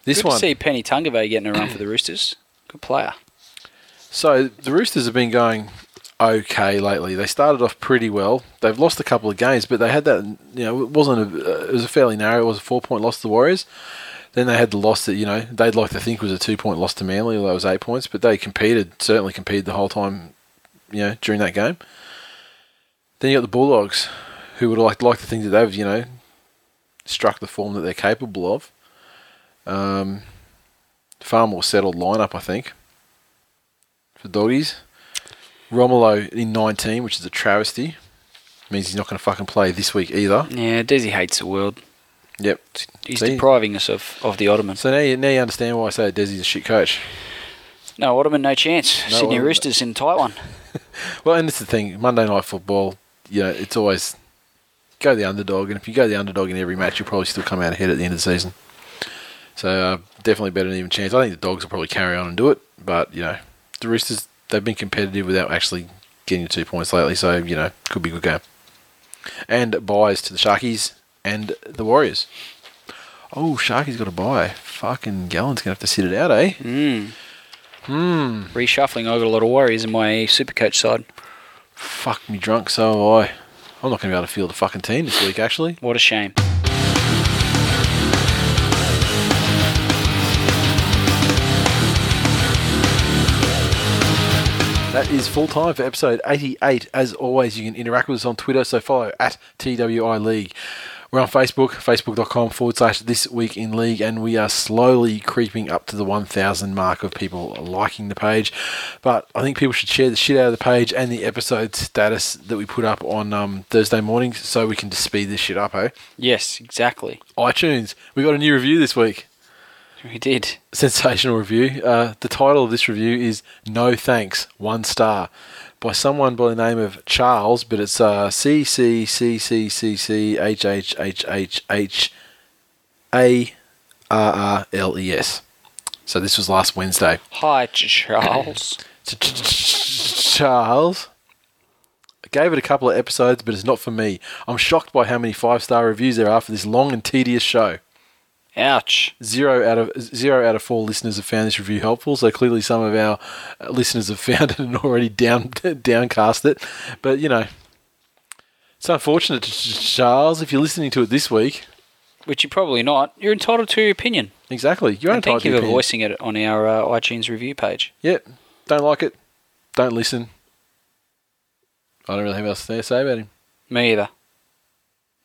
This Good one. to see Penny Tungave getting a run for the Roosters. Good player. So the Roosters have been going okay lately. They started off pretty well. They've lost a couple of games, but they had that. You know, it wasn't. A, it was a fairly narrow. It was a four point loss to the Warriors. Then they had the loss that you know they'd like to think was a two point loss to Manly, although it was eight points. But they competed, certainly competed the whole time. You know, during that game. Then you got the Bulldogs, who would like like to think that they've you know struck the form that they're capable of. Um, far more settled lineup, I think for doggies. Romulo in 19, which is a travesty. Means he's not going to fucking play this week either. Yeah, Desi hates the world. Yep. He's See? depriving us of, of the Ottoman. So now you, now you understand why I say Desi's a shit coach. No, Ottoman, no chance. No Sydney Ottoman. Roosters in tight *laughs* one. Well, and it's the thing. Monday night football, you know, it's always go the underdog, and if you go the underdog in every match, you'll probably still come out ahead at the end of the season. So uh, definitely better than even chance. I think the dogs will probably carry on and do it, but you know, the Roosters they've been competitive without actually getting two points lately. So you know, could be a good game. And buys to the Sharkies and the Warriors. Oh, Sharkies got a buy. Fucking Gallen's gonna have to sit it out, eh? Mm. Hmm. Reshuffling, I've got a lot of worries in my super coach side. Fuck me drunk, so have I. I'm not gonna be able to field the fucking team this week, actually. What a shame. That is full time for episode 88. As always, you can interact with us on Twitter, so follow at TWI League. We're on Facebook, facebook.com forward slash this week in league, and we are slowly creeping up to the 1,000 mark of people liking the page. But I think people should share the shit out of the page and the episode status that we put up on um, Thursday morning so we can just speed this shit up, eh? Yes, exactly. iTunes, we got a new review this week. We did. sensational review. Uh, the title of this review is "No Thanks, One Star," by someone by the name of Charles, but it's uh, C C C C C C H H H H H A R R L E S. So this was last Wednesday. Hi, Charles. *coughs* Ch- ch- ch- Charles. I gave it a couple of episodes, but it's not for me. I'm shocked by how many five star reviews there are for this long and tedious show. Ouch. Zero out of zero out of four listeners have found this review helpful. So clearly, some of our uh, listeners have *laughs* found it and already down *laughs* downcast it. But you know, it's unfortunate, Charles. If you're listening to it this week, Which you're probably not. You're entitled to your opinion. exactly, you're And entitled thank you for opinion. voicing it on our uh, iTunes review page. Yep, don't like it, don't listen. I don't really have else to say about him. Me either.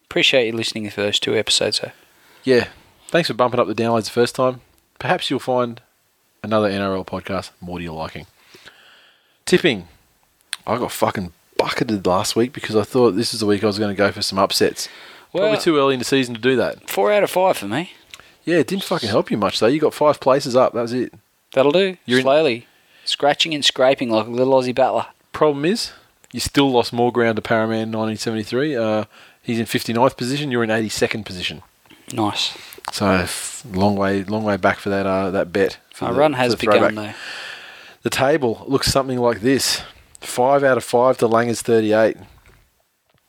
Appreciate you listening for those two episodes, though. Yeah, thanks for bumping up the downloads the first time. Perhaps you'll find another NRL podcast more to your liking. Tipping. I got fucking bucketed last week because I thought this is the week I was going to go for some upsets. Well, Probably too early in the season to do that. Four out of five for me. Yeah, it didn't fucking help you much though. You got five places up. That was it. That'll do. You're in- Slowly. Scratching and scraping like a little Aussie battler. Problem is, you still lost more ground to Paraman 1973. Uh, he's in 59th position. You're in 82nd position. Nice. So long way, long way back for that uh, that bet. Our the- run has begun, though. The table looks something like this: five out of five to Langer's 38,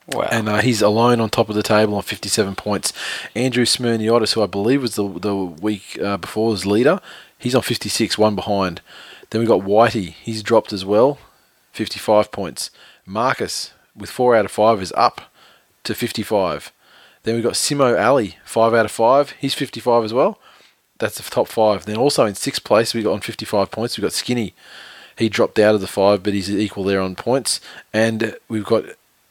Wow. and uh, he's alone on top of the table on 57 points. Andrew Smyrniotis, who I believe was the the week uh, before was leader, he's on 56, one behind. Then we've got Whitey, he's dropped as well, 55 points. Marcus with four out of five is up to 55. Then we've got Simo Ali, five out of five, he's 55 as well. That's the top five. Then also in sixth place, we got on 55 points. We've got Skinny. He dropped out of the five, but he's equal there on points. And we've got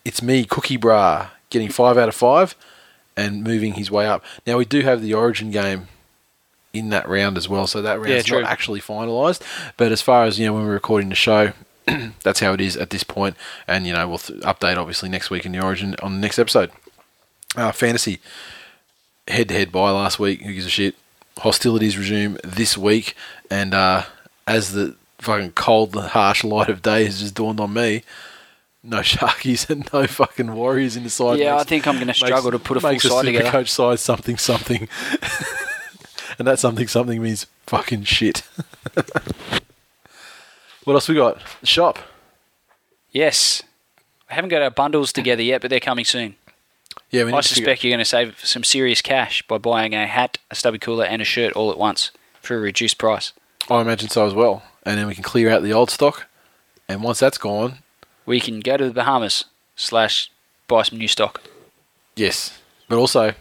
it's me, Cookie Bra, getting five out of five and moving his way up. Now we do have the Origin game in that round as well, so that round's Yeah, not actually finalised. But as far as you know, when we're recording the show, *clears throat* that's how it is at this point. And you know, we'll th- update obviously next week in the Origin on the next episode. Uh, fantasy head to head by last week. Who gives a shit? Hostilities resume this week, and uh, as the fucking cold, harsh light of day has just dawned on me, no *laughs* Sharkies and no fucking Warriors in the side. Yeah, I think I'm going to struggle to put a full makes a side super together. coach side something something, *laughs* and that something something means fucking shit. *laughs* what else we got? The shop. Yes. We haven't got our bundles together yet, but they're coming soon. Yeah, I suspect you're going to save some serious cash by buying a hat, a stubby cooler, and a shirt all at once for a reduced price. I imagine so as well. And then we can clear out the old stock, and once that's gone, We can go to the Bahamas slash buy some new stock. yes. But also,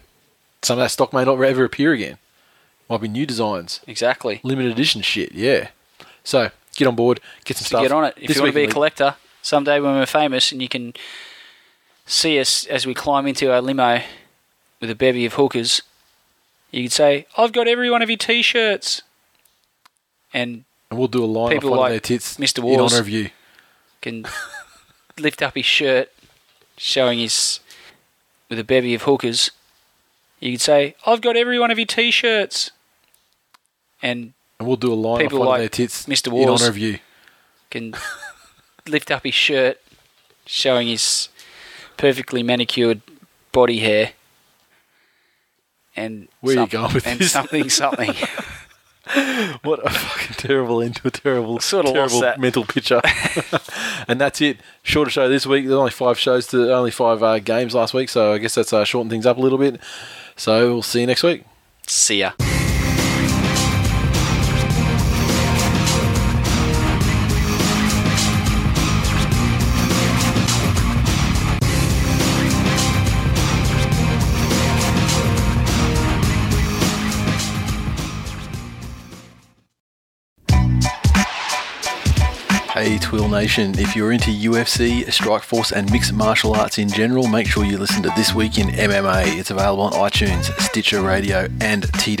some of that stock may not ever appear again. Might be new designs, Exactly. limited edition shit. Yeah. So get on board, get some So stuff. get on it. If This you want to be a collector, someday when we're famous and you can see us as we climb into our limo with a bevy of hookers, you could say, I've got every one of your t shirts. And and we'll do a line People like their tits Mr. in Wars. honour of you. can lift up his shirt, showing his with a bevy of hookers. You could say, "I've got every one of your t-shirts," and And we'll do a line People like their tits Mr. in Wars. honour of you. can *laughs* lift up his shirt, showing his *laughs* perfectly manicured body hair. And Where you going with and this? something, something. *laughs* What a fucking terrible end to a terrible, Sorta lost terrible that. mental picture. *laughs* and that's it. Shorter show this week. There's only five shows to only five uh, games last week, so I guess that's uh, shortened things up a little bit. So we'll see you next week. See ya. TWiL Nation, if you're into UFC, Strikeforce, and mixed martial arts in general, make sure you listen to This Week in MMA. It's available on iTunes, Stitcher Radio, and TW.